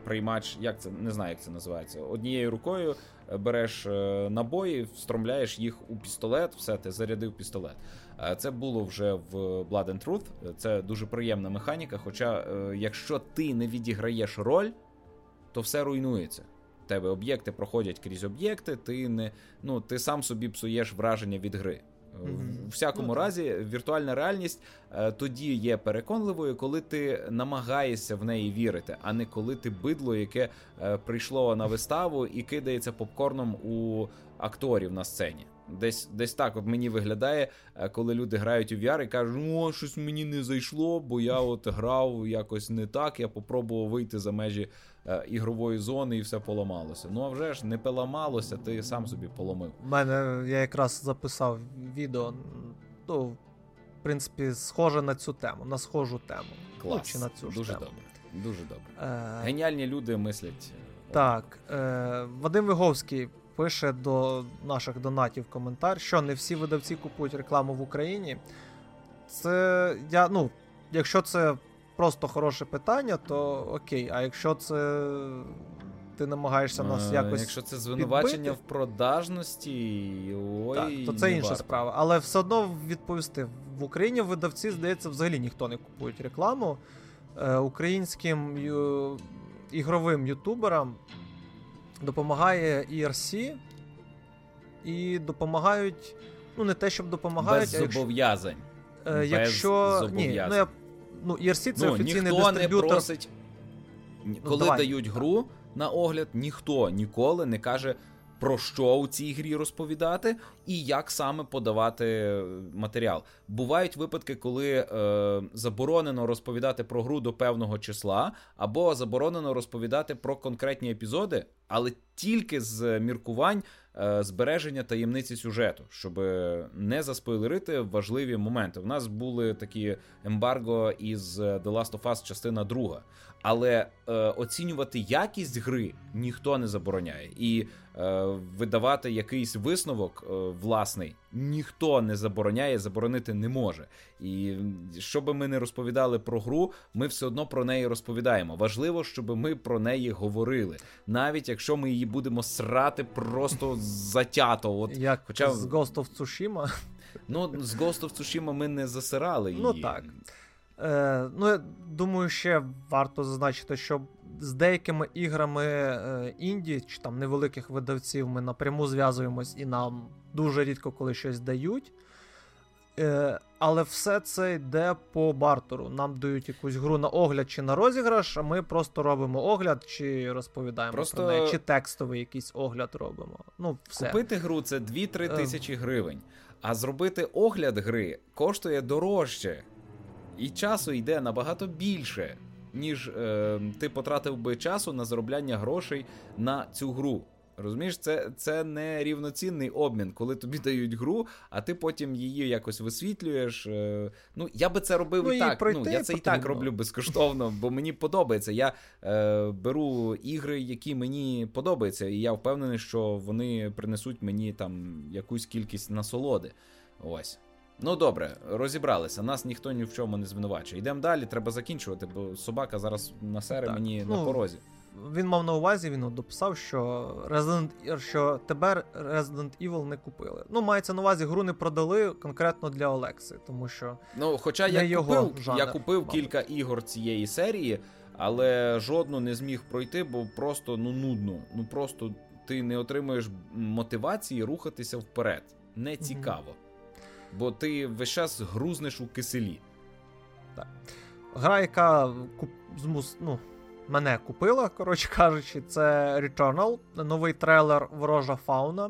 приймач, як це не знаю, як це називається. Однією рукою е, береш набої, встромляєш їх у пістолет, все, ти зарядив пістолет. Це було вже в Blood and Truth. Це дуже приємна механіка. Хоча, е, якщо ти не відіграєш роль, то все руйнується. Тебе об'єкти проходять крізь об'єкти, ти не ну ти сам собі псуєш враження від гри. Mm-hmm. В всякому ну, разі, віртуальна реальність е, тоді є переконливою, коли ти намагаєшся в неї вірити, а не коли ти бидло, яке е, прийшло на виставу і кидається попкорном у акторів на сцені. Десь десь так от мені виглядає, е, коли люди грають у VR і кажуть, о, щось мені не зайшло, бо я от грав якось не так. Я попробував вийти за межі е, ігрової зони і все поламалося. Ну а вже ж не поламалося, ти сам собі поломив. У мене я якраз записав відео, ну, в принципі, схоже на цю тему, на схожу тему. Клас. Ну, чи на цю Дуже тему. добре. Дуже добре. Е... Геніальні люди мислять. Так. Е... Вадим Виговський пише до наших донатів коментар, що не всі видавці купують рекламу в Україні. Це я, ну, якщо це просто хороше питання, то окей. А якщо це ти намагаєшся нас якось. Якщо це звинувачення підбити, в продажності, ой, так, то це інша варто. справа. Але все одно відповісти: в Україні видавці, здається, взагалі ніхто не купують рекламу. Е, Українським ю... ігровим ютуберам допомагає ERC, і допомагають ну не те, щоб допомагають, Без зобов'язань. Якщо, е, якщо ні, ну я ну ERC це ну, офіційний ніхто дистриб'ютор. не просить, коли ну, дають гру на огляд, ніхто ніколи не каже про що у цій грі розповідати, і як саме подавати матеріал. Бувають випадки, коли е, заборонено розповідати про гру до певного числа, або заборонено розповідати про конкретні епізоди, але тільки з міркувань е, збереження таємниці сюжету, щоб не заспойлерити важливі моменти. У нас були такі ембарго із The Last of Us частина друга. Але е, оцінювати якість гри ніхто не забороняє, і е, видавати якийсь висновок е, власний ніхто не забороняє, заборонити не може. І що би ми не розповідали про гру, ми все одно про неї розповідаємо. Важливо, щоб ми про неї говорили, навіть якщо ми її будемо срати просто затято. От, Як хоча з Ghost of Tsushima. Ну, з Ghost of Tsushima ми не засирали ну, її. Ну так. Е, Ну, я думаю, ще варто зазначити, що з деякими іграми е, інді чи там невеликих видавців ми напряму зв'язуємось і нам дуже рідко коли щось дають. Е, Але все це йде по бартеру. Нам дають якусь гру на огляд чи на розіграш, а ми просто робимо огляд, чи розповідаємо просто... про неї, чи текстовий якийсь огляд робимо. Ну, все. Купити гру це 2-3 е, тисячі гривень. А зробити огляд гри коштує дорожче і часу йде набагато більше, ніж е, ти потратив би часу на заробляння грошей на цю гру. Розумієш, це це не рівноцінний обмін, коли тобі дають гру, а ти потім її якось висвітлюєш. Е, ну, я би це робив ну, і так. Ну, Я це потрібно. і так роблю безкоштовно, бо мені подобається. Я е, беру ігри, які мені подобаються, і я впевнений, що вони принесуть мені там якусь кількість насолоди. Ось. Ну добре, розібралися. Нас ніхто ні в чому не звинувачує. Йдемо далі, треба закінчувати, бо собака зараз насере мені ну, на порозі. Він мав на увазі, він дописав, що Resident, що тебе Resident Evil не купили. Ну, мається на увазі, гру не продали конкретно для Олекси, тому що. Ну, хоча я його купив, жанр, я купив мабуть. кілька ігор цієї серії, але жодну не зміг пройти, бо просто ну нудно. Ну просто ти не отримуєш мотивації рухатися вперед. Не цікаво. Mm-hmm бо ти весь час грузнеш у киселі. Так. Гра, яка ну, мене купила, коротше кажучи, це Returnal, новий трейлер Ворожа Фауна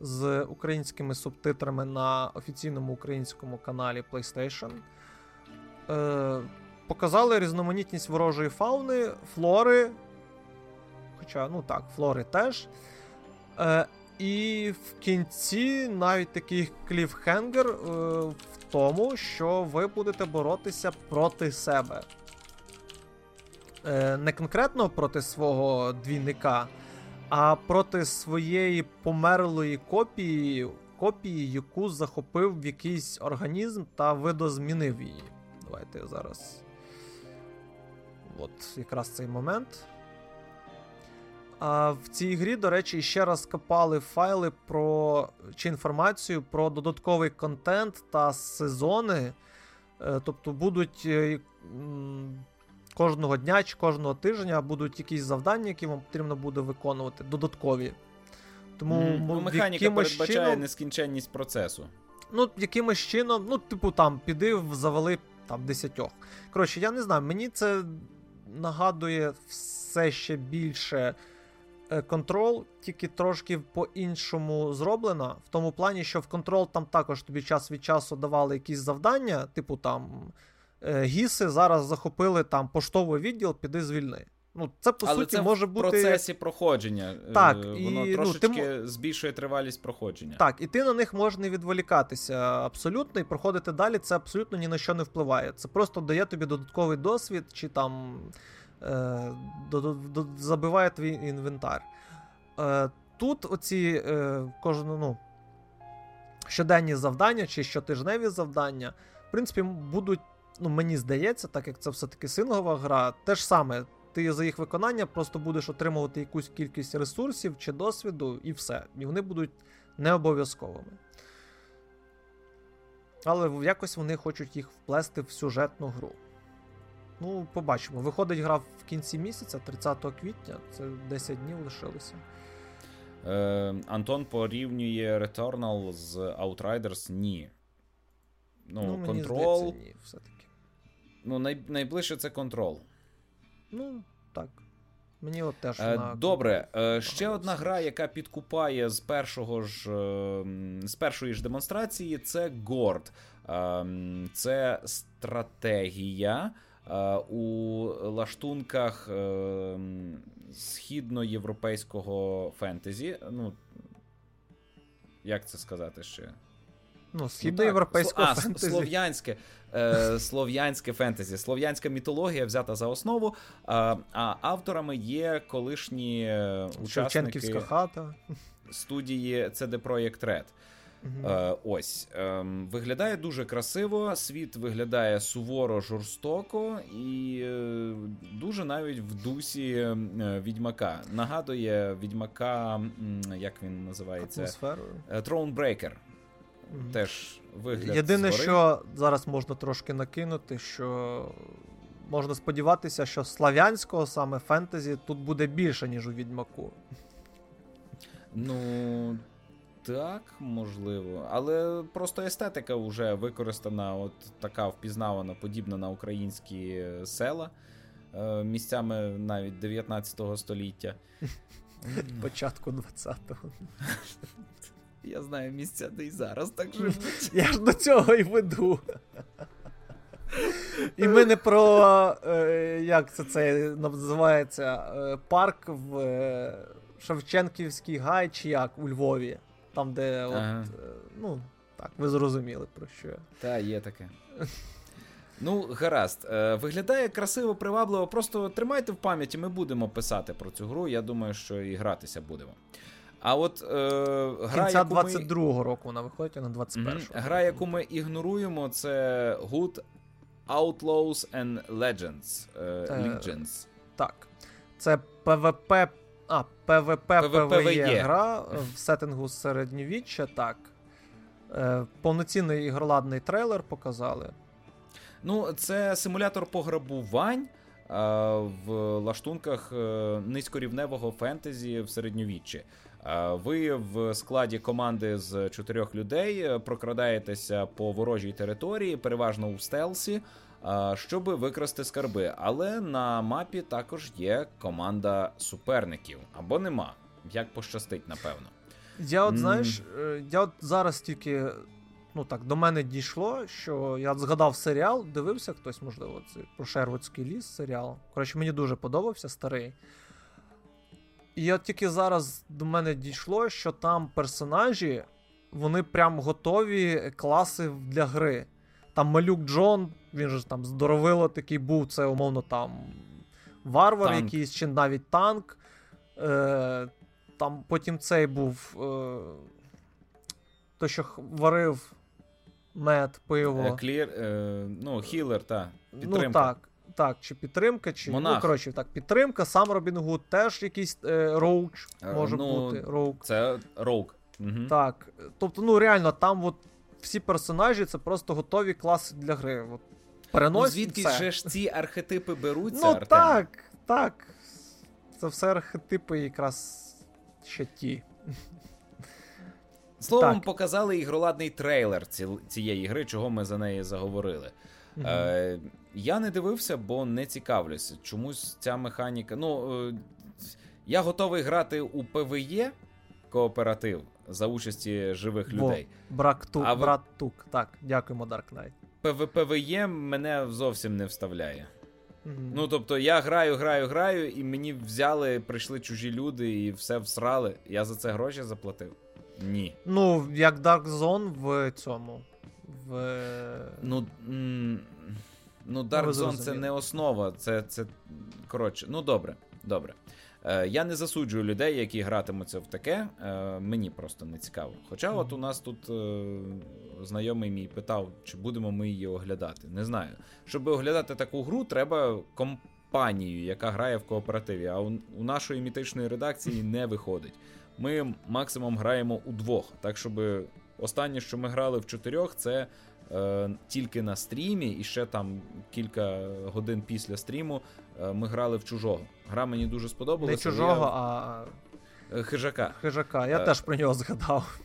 з українськими субтитрами на офіційному українському каналі PlayStation. Е, Показали різноманітність ворожої фауни, флори. Хоча, ну так, флори теж. Е, і в кінці навіть такий кліфхенгер е, в тому, що ви будете боротися проти себе. Е, Не конкретно проти свого двійника, а проти своєї померлої копії, копії, яку захопив в якийсь організм та видозмінив її. Давайте зараз. От якраз цей момент. А в цій грі, до речі, ще раз копали файли про чи інформацію про додатковий контент та сезони. Е, тобто будуть е, кожного дня чи кожного тижня будуть якісь завдання, які вам потрібно буде виконувати, додаткові. Тому mm, ну, механіка передбачає чином, нескінченність процесу. Ну, якимось чином, ну, типу, там, піди завали там десятьох. Коротше, я не знаю, мені це нагадує все ще більше. Е, тільки трошки по-іншому зроблена. В тому плані, що в Control там також тобі час від часу давали якісь завдання, типу там гіси зараз захопили там поштовий відділ, піди звільни. Ну, це по Але суті це може бути в процесі проходження. Е, так, Воно і, трошечки ну, ти... збільшує тривалість проходження. Так, і ти на них можеш не відволікатися абсолютно, і проходити далі це абсолютно ні на що не впливає. Це просто дає тобі додатковий досвід, чи там Е, забиває твій інвентар. Е, тут оці е, кожну, ну, щоденні завдання чи щотижневі завдання, в принципі, будуть, ну, мені здається, так як це все-таки синглова гра, те ж саме. Ти за їх виконання просто будеш отримувати якусь кількість ресурсів чи досвіду, і все. І вони будуть не обов'язковими. Але якось вони хочуть їх вплести в сюжетну гру. Ну, побачимо. Виходить гра в кінці місяця, 30 квітня, це 10 днів лишилося. Е, Антон порівнює Returnal з Outriders. Ні. Ну, ну Control. Здається, ні, все-таки. Ну, най, найближче це Control. Ну, так. Мені от теж е, на... Добре, е, ще одна гра, яка підкупає з першого ж е, з першої ж демонстрації, це Горд. Це стратегія у лаштунках східноєвропейського фентезі. Ну, як це сказати ще? Ну, східноєвропейського ну, фентезі. слов'янське е, слов'янське фентезі, слов'янська мітологія взята за основу. А а авторами є колишні е, учасники хата. студії CD Projekt Red. Е, Ось е, виглядає дуже красиво. Світ виглядає суворо жорстоко і е, дуже навіть в дусі е, відьмака. Нагадує відьмака, як він називається Атмосферою. Е. Mm-hmm. Теж вигляд. Єдине, звори. що зараз можна трошки накинути, що можна сподіватися, що славянського саме фентезі тут буде більше, ніж у відьмаку. Ну. Так, можливо, але просто естетика вже використана, от така впізнавана, подібна на українські села е, місцями навіть 19 століття. Початку 20-го. Я знаю місця, де й зараз так живуть. Я ж до цього і веду. І ми не про е, як це це називається е, парк в Шевченківській гай, чи як у Львові. Там, де ага. от, ну, так, ви зрозуміли про що. Та, є таке. Ну, гаразд, виглядає красиво, привабливо. Просто тримайте в пам'яті, ми будемо писати про цю гру. Я думаю, що і гратися будемо. А от е, гра, Кінця 22-го ми... року вона виходить, а на 21-го. Mm-hmm. Гра, яку ми ігноруємо, це Good Outlaws and Legends. Е, Legends. Так. Це PvP. А, PvP, PvE гра в сеттингу середньовіччя, так. Е, Повноцінний ігроладний трейлер показали. Ну, це симулятор пограбувань в лаштунках е, низькорівневого фентезі в середньовіччі. Ви в складі команди з чотирьох людей е, прокрадаєтеся по ворожій території, переважно у стелсі, щоб викрасти скарби. Але на мапі також є команда суперників або нема. Як пощастить, напевно. Я от знаєш, я от зараз тільки ну так, до мене дійшло, що я згадав серіал, дивився хтось, можливо, це про Шервудський ліс серіал. Коротше, мені дуже подобався старий. І от тільки зараз до мене дійшло, що там персонажі, вони прям готові класи для гри. Там малюк Джон, він же там здоровило такий був, це, умовно, там варвар танк. якийсь, чи навіть танк. Е, Там потім цей був. Е, той, що варив мед, пиво. Клір, е, ну, хілер, та, ну, підтримка. Ну, так. Так, чи підтримка, чи ну, Монах. ну, коротше, так, підтримка, сам Робін Гуд теж якийсь е, роуч може ну, бути. Роук. Це роук. Угу. Так. Тобто, ну реально, там от всі персонажі це просто готові класи для гри. От, Ну, звідки це. ж ці архетипи беруться? Ну Артем? так, так. Це все архетипи якраз ще ті. Словом, так. показали ігроладний трейлер цієї гри, чого ми за неї заговорили. Угу. Е, Я не дивився, бо не цікавлюся. Чомусь ця механіка. Ну, е, я готовий грати у ПВЄ кооператив за участі живих Во, людей. Брак тук, а брат тук. Так, дякуємо, Dark Knight. ПВПВЄ мене зовсім не вставляє. Mm-hmm. Ну, тобто, я граю, граю, граю, і мені взяли, прийшли чужі люди і все всрали. Я за це гроші заплатив. Ні. Ну, як Dark Zone в цьому. В... Ну, м- ну Dark Zone це не основа. Це, це. Коротше, ну добре, добре. Е, Я не засуджую людей, які гратимуться в таке. Е, Мені просто не цікаво. Хоча, от у нас тут е, знайомий мій питав, чи будемо ми її оглядати. Не знаю. Щоб оглядати таку гру, треба компанію, яка грає в кооперативі. А у, у нашої мітичної редакції не виходить. Ми максимум граємо удвох. Так, щоб останнє, що ми грали в чотирьох, це е, тільки на стрімі, і ще там кілька годин після стріму е, ми грали в чужого. Гра мені дуже сподобалася. Не чужого, я... а. Хижака. Хижака, я теж про нього згадав.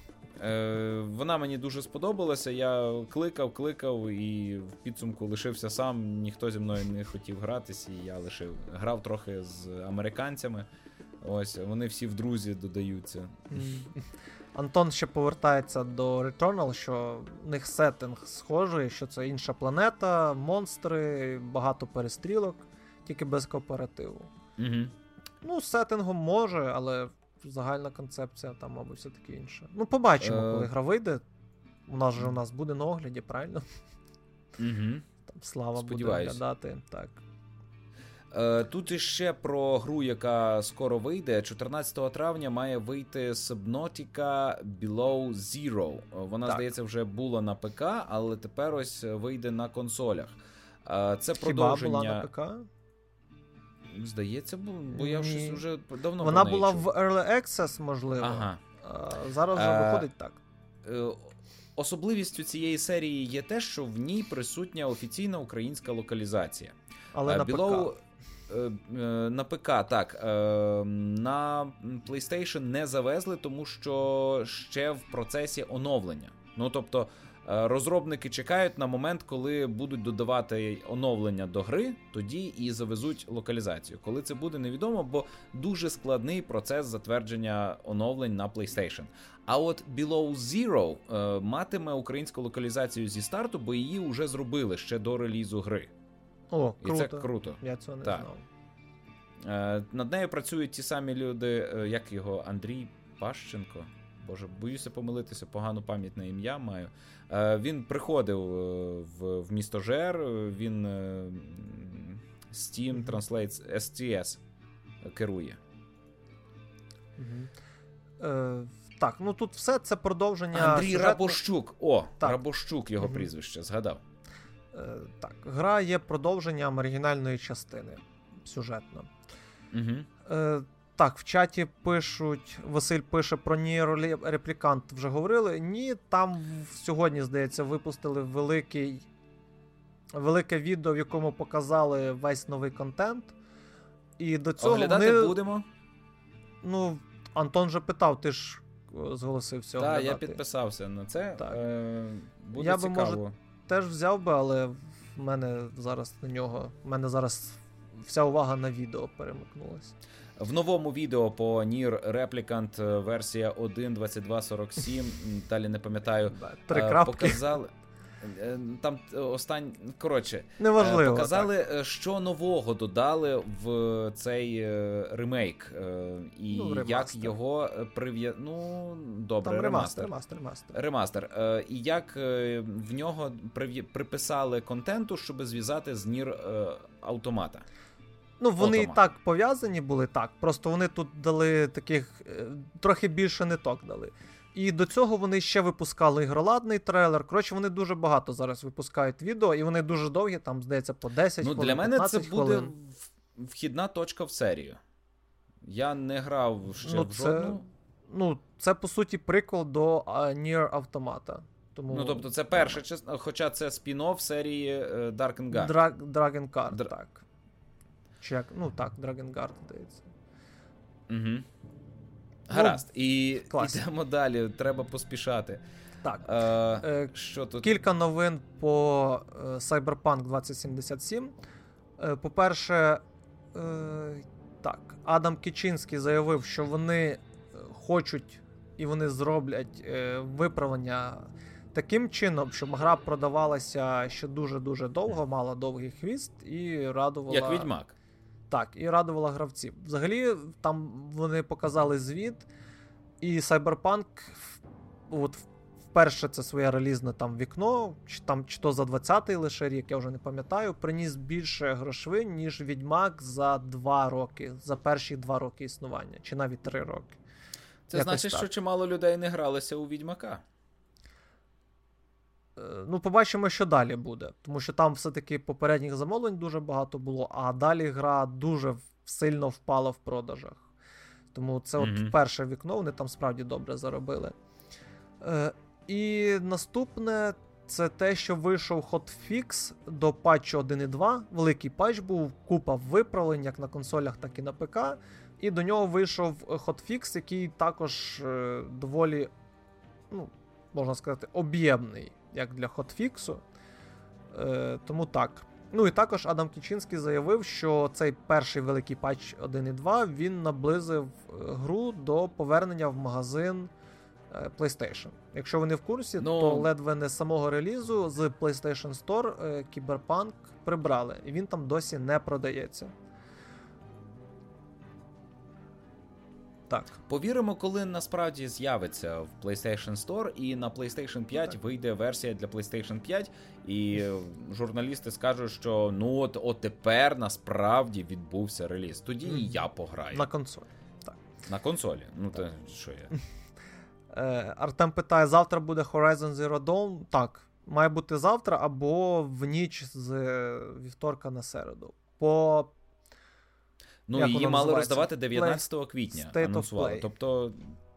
Е, Вона мені дуже сподобалася. Я кликав, кликав і в підсумку лишився сам. Ніхто зі мною не хотів гратись, і я лишив. Грав трохи з американцями. Ось вони всі в друзі додаються. Антон ще повертається до Returnal, що в них сеттинг схожий, що це інша планета, монстри, багато перестрілок, тільки без кооперативу. Угу. Ну, сеттингом може, але загальна концепція там, мабуть, все-таки інша. Ну, побачимо, е... коли гра вийде. У нас же у нас буде на огляді, правильно? Угу. Там слава буде оглядати. Так. Е, тут іще про гру, яка скоро вийде. 14 травня має вийти Subnautica Below Zero. Вона, так. здається, вже була на ПК, але тепер ось вийде на консолях. Е, це Хіба продовження. була на ПК? Здається, бо я щось вже давно. Вона була в Early Access, можливо. Ага. Зараз вже виходить так. Е, особливістю цієї серії є те, що в ній присутня офіційна українська локалізація. Але на ПК. Е, е, на ПК так е, на PlayStation не завезли, тому що ще в процесі оновлення. Ну тобто розробники чекають на момент, коли будуть додавати оновлення до гри, тоді і завезуть локалізацію. Коли це буде, невідомо, бо дуже складний процес затвердження оновлень на PlayStation. А от Below Zero матиме українську локалізацію зі старту, бо її вже зробили ще до релізу гри. О, круто. І це круто. Я цього не так. знав. Е, Над нею працюють ті самі люди, е, як його Андрій Пащенко. Боже, боюся помилитися, погану пам'ятне ім'я маю. Е, Він приходив в в місто Жер, він Steam. Translates STS керує. Е, Так, ну тут все це продовження. Андрій сюжету. Рабощук. О, так. Рабощук його прізвище, згадав. Е, так, гра є продовженням оригінальної частини сюжетно. Угу. Так, в чаті пишуть, Василь пише про Реплікант вже говорили. Ні, там сьогодні, здається, випустили великий, велике відео, в якому показали весь новий контент. І до цього Оглядати вони... будемо. Ну, Антон же питав, ти ж е, зголосився. Так, оглядати. я підписався на це. Так. Е, Буде я цікаво. би, може, теж взяв би, але в мене зараз на нього. В мене зараз вся увага на відео перемикнулася. В новому відео по Нір Replicant е, версія 1.2247, далі не пам'ятаю, Три е, крапки. показали. Е, там остань... коротше, Неважливо, показали, так. що нового додали в цей ремейк, і ну, як його прив'я... Ну, добре, там ремастер. Ремастер, ремастер. ремастер. І як в нього приписали контенту, щоб зв'язати з NieR Automata. Ну, вони і так пов'язані були так. Просто вони тут дали таких е, трохи більше ниток дали. І до цього вони ще випускали ігроладний трейлер. Коротше, вони дуже багато зараз випускають відео, і вони дуже довгі, там, здається, по 10 ну, хвилин. Для мене це буде вхідна точка в серію. Я не грав ще ну, в жодну. Ну, це по суті приквел до Nier Автомата. Тому... Ну, тобто, це перша частина, хоча це спін-офф серії е, Dark and Guard. Dragon Card, Dra... так. Чи як, ну так, Dragon Guard, здається. Угу. Гаразд. Ну, і йдемо далі, треба поспішати. Так. Е, е, що тут? Кілька новин по е, Cyberpunk 2077. Е, по-перше, так, Адам Кічинський заявив, що вони хочуть і вони зроблять виправлення таким чином, щоб гра продавалася ще дуже-дуже довго, мала довгий хвіст і радувала. Як відьмак. Так, і радувала гравців. Взагалі, там вони показали звіт, і Cyberpunk, от вперше це своє релізне там вікно, чи там чи то за 20-й лише рік, я вже не пам'ятаю, приніс більше грошей, ніж Відьмак за 2 роки, за перші 2 роки існування, чи навіть 3 роки. Це Якось значить, так. що чимало людей не гралися у Відьмака. Е, ну, побачимо, що далі буде. Тому що там все-таки попередніх замовлень дуже багато було, а далі гра дуже сильно впала в продажах. Тому це mm-hmm. от перше вікно, вони там справді добре заробили. Е, І наступне це те, що вийшов хотфікс до патчу 1.2. Великий патч був, купа виправлень як на консолях, так і на ПК. І до нього вийшов хотфікс, який також е, доволі, ну, можна сказати, об'ємний, як для хотфіксу. Е, Тому так. Ну і також Адам Кічинський заявив, що цей перший великий патч 1.2 він наблизив е, гру до повернення в магазин е, PlayStation. Якщо ви не в курсі, ну... то ледве не з самого релізу з PlayStation Store Cyberpunk прибрали, і він там досі не продається. Так. Повіримо, коли насправді з'явиться в PlayStation Store, і на PlayStation 5 так. вийде версія для PlayStation 5, і журналісти скажуть, що ну от от тепер насправді відбувся реліз. Тоді і я пограю. На консолі. Так. На консолі. Ну то що я. [LAUGHS] Е, Артем питає: завтра буде Horizon Zero Dawn? Так. Має бути завтра або в ніч з вівторка на середу. По Ну, Як її мали роздавати 19 Play... квітня. State анонсували. Тобто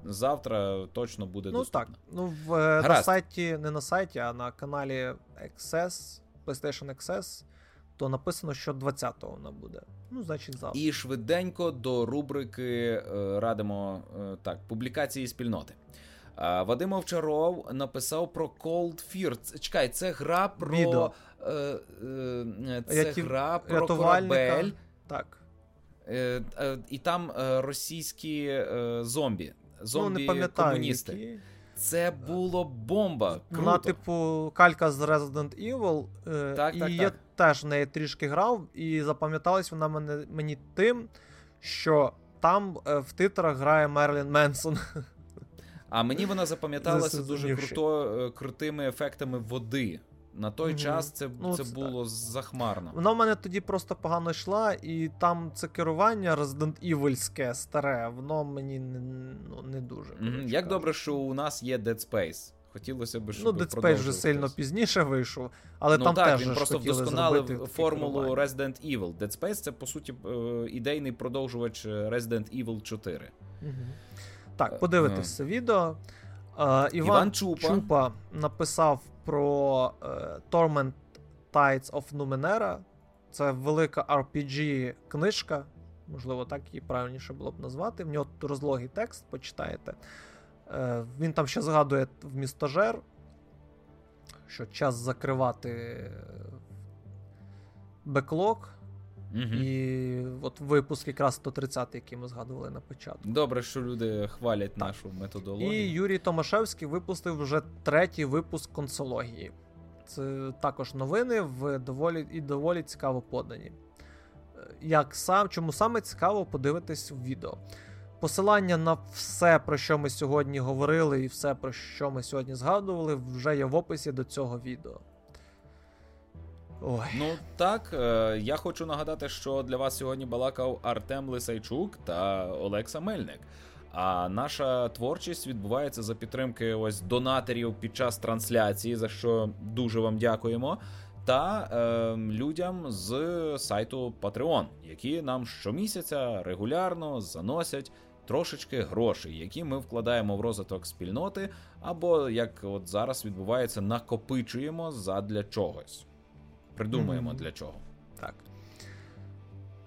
завтра точно буде ну, доступно. Так. Ну, в, е, на сайті, не на сайті, а на каналі XS, PlayStation XS, то написано, що 20-го вона буде. Ну, значить, завтра. І швиденько до рубрики е, радимо е, так, публікації спільноти. Вадим Овчаров написав про Cold Fear. Чекай, це гра про. Відео. Це Рятів... гра про корабель. Так. Е, е, і там е, російські зомбі, зомбі-комуністи. Ну, Це було бомба. Круто. Вона, типу, калька з Resident Evil. Так, і так, я так. теж в неї трішки грав, і запам'яталась вона мене, мені тим, що там в титрах грає Мерлін Менсон. А мені вона запам'яталася дуже круто, крутими ефектами води. На той mm-hmm. час це ну, це було захмарно. Вона в мене тоді просто погано йшла, і там це керування Resident Evil старе, воно мені не ну, не дуже. Mm-hmm. Як добре, що у нас є Dead Space. Хотілося б, щоб Ну, Dead Space вже сильно пізніше вийшов, але ну, там так, теж він просто вдосконалив формулу Resident Evil. Dead Space це, по суті, е, ідейний продовжувач Resident Evil 4. Угу. Так, подивитися uh. це відео. Uh, Іван, Іван Чупа. Чупа написав про е, Torment Tides of Numenera. Це велика RPG-книжка, можливо, так її правильніше було б назвати. В нього розлогий текст, почитаєте. Е, Він там ще згадує в містожер, що час закривати беклог. Угу. І от випуск якраз 130 який ми згадували на початку. Добре, що люди хвалять так. нашу методологію. І Юрій Томашевський випустив вже третій випуск консології. Це також новини в доволі і доволі цікаво подані. Як сам, Чому саме цікаво подивитись в відео? Посилання на все, про що ми сьогодні говорили, і все, про що ми сьогодні згадували, вже є в описі до цього відео. Ой. Ну так, е, я хочу нагадати, що для вас сьогодні балакав Артем Лисайчук та Олекса Мельник. А наша творчість відбувається за підтримки ось донаторів під час трансляції, за що дуже вам дякуємо. Та е, людям з сайту Patreon, які нам щомісяця регулярно заносять трошечки грошей, які ми вкладаємо в розвиток спільноти, або як от зараз відбувається, накопичуємо задля чогось придумаємо mm-hmm. для чого. Так.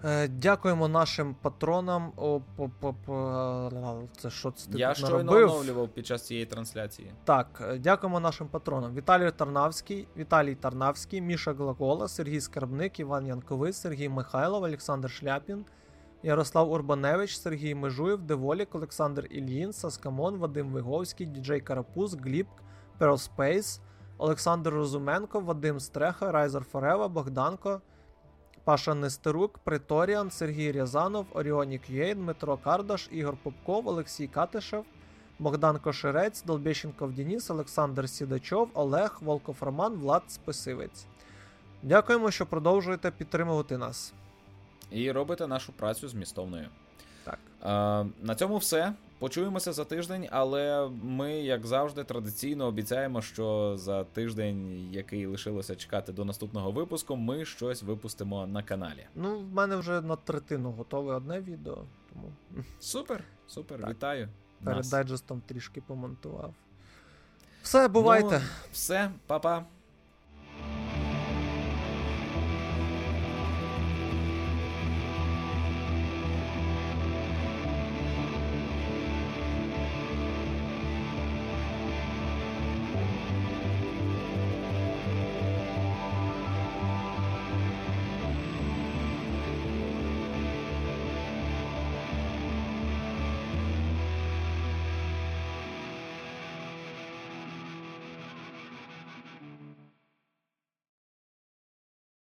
Е, Дякуємо нашим патронам. О, по, по, по, це що це ти Я тут щойно наробив? оновлював під час цієї трансляції. Так, е, дякуємо нашим патронам. Віталій Тарнавський, Віталій Тарнавський, Міша Глагола, Сергій Скарбник, Іван Янковий, Сергій Михайлов, Олександр Шляпін, Ярослав Урбаневич, Сергій Межуєв, Деволік, Олександр Ільїн, Саскамон, Вадим Виговський, Діджей Карапуз, Гліб, Pearl Space, Олександр Розуменко, Вадим Стреха, Райзер Форева, Богданко, Паша Нестерук, Преторіан, Сергій Рязанов, Оріонік Єй, Дмитро Кардаш, Ігор Попков, Олексій Катишев, Богдан Кошерець, Долбєщенков Дініс, Олександр Сідачов, Олег, Волков Роман, Влад Списивець. Дякуємо, що продовжуєте підтримувати нас. І робите нашу працю змістовною. Так. А, На цьому все. Почуємося за тиждень, але ми, як завжди, традиційно обіцяємо, що за тиждень, який лишилося чекати до наступного випуску, ми щось випустимо на каналі. Ну, в мене вже на третину готове одне відео. Тому супер, супер, так. вітаю. Перед нас. дайджестом трішки помонтував. Все, бувайте. Ну, все, па-па.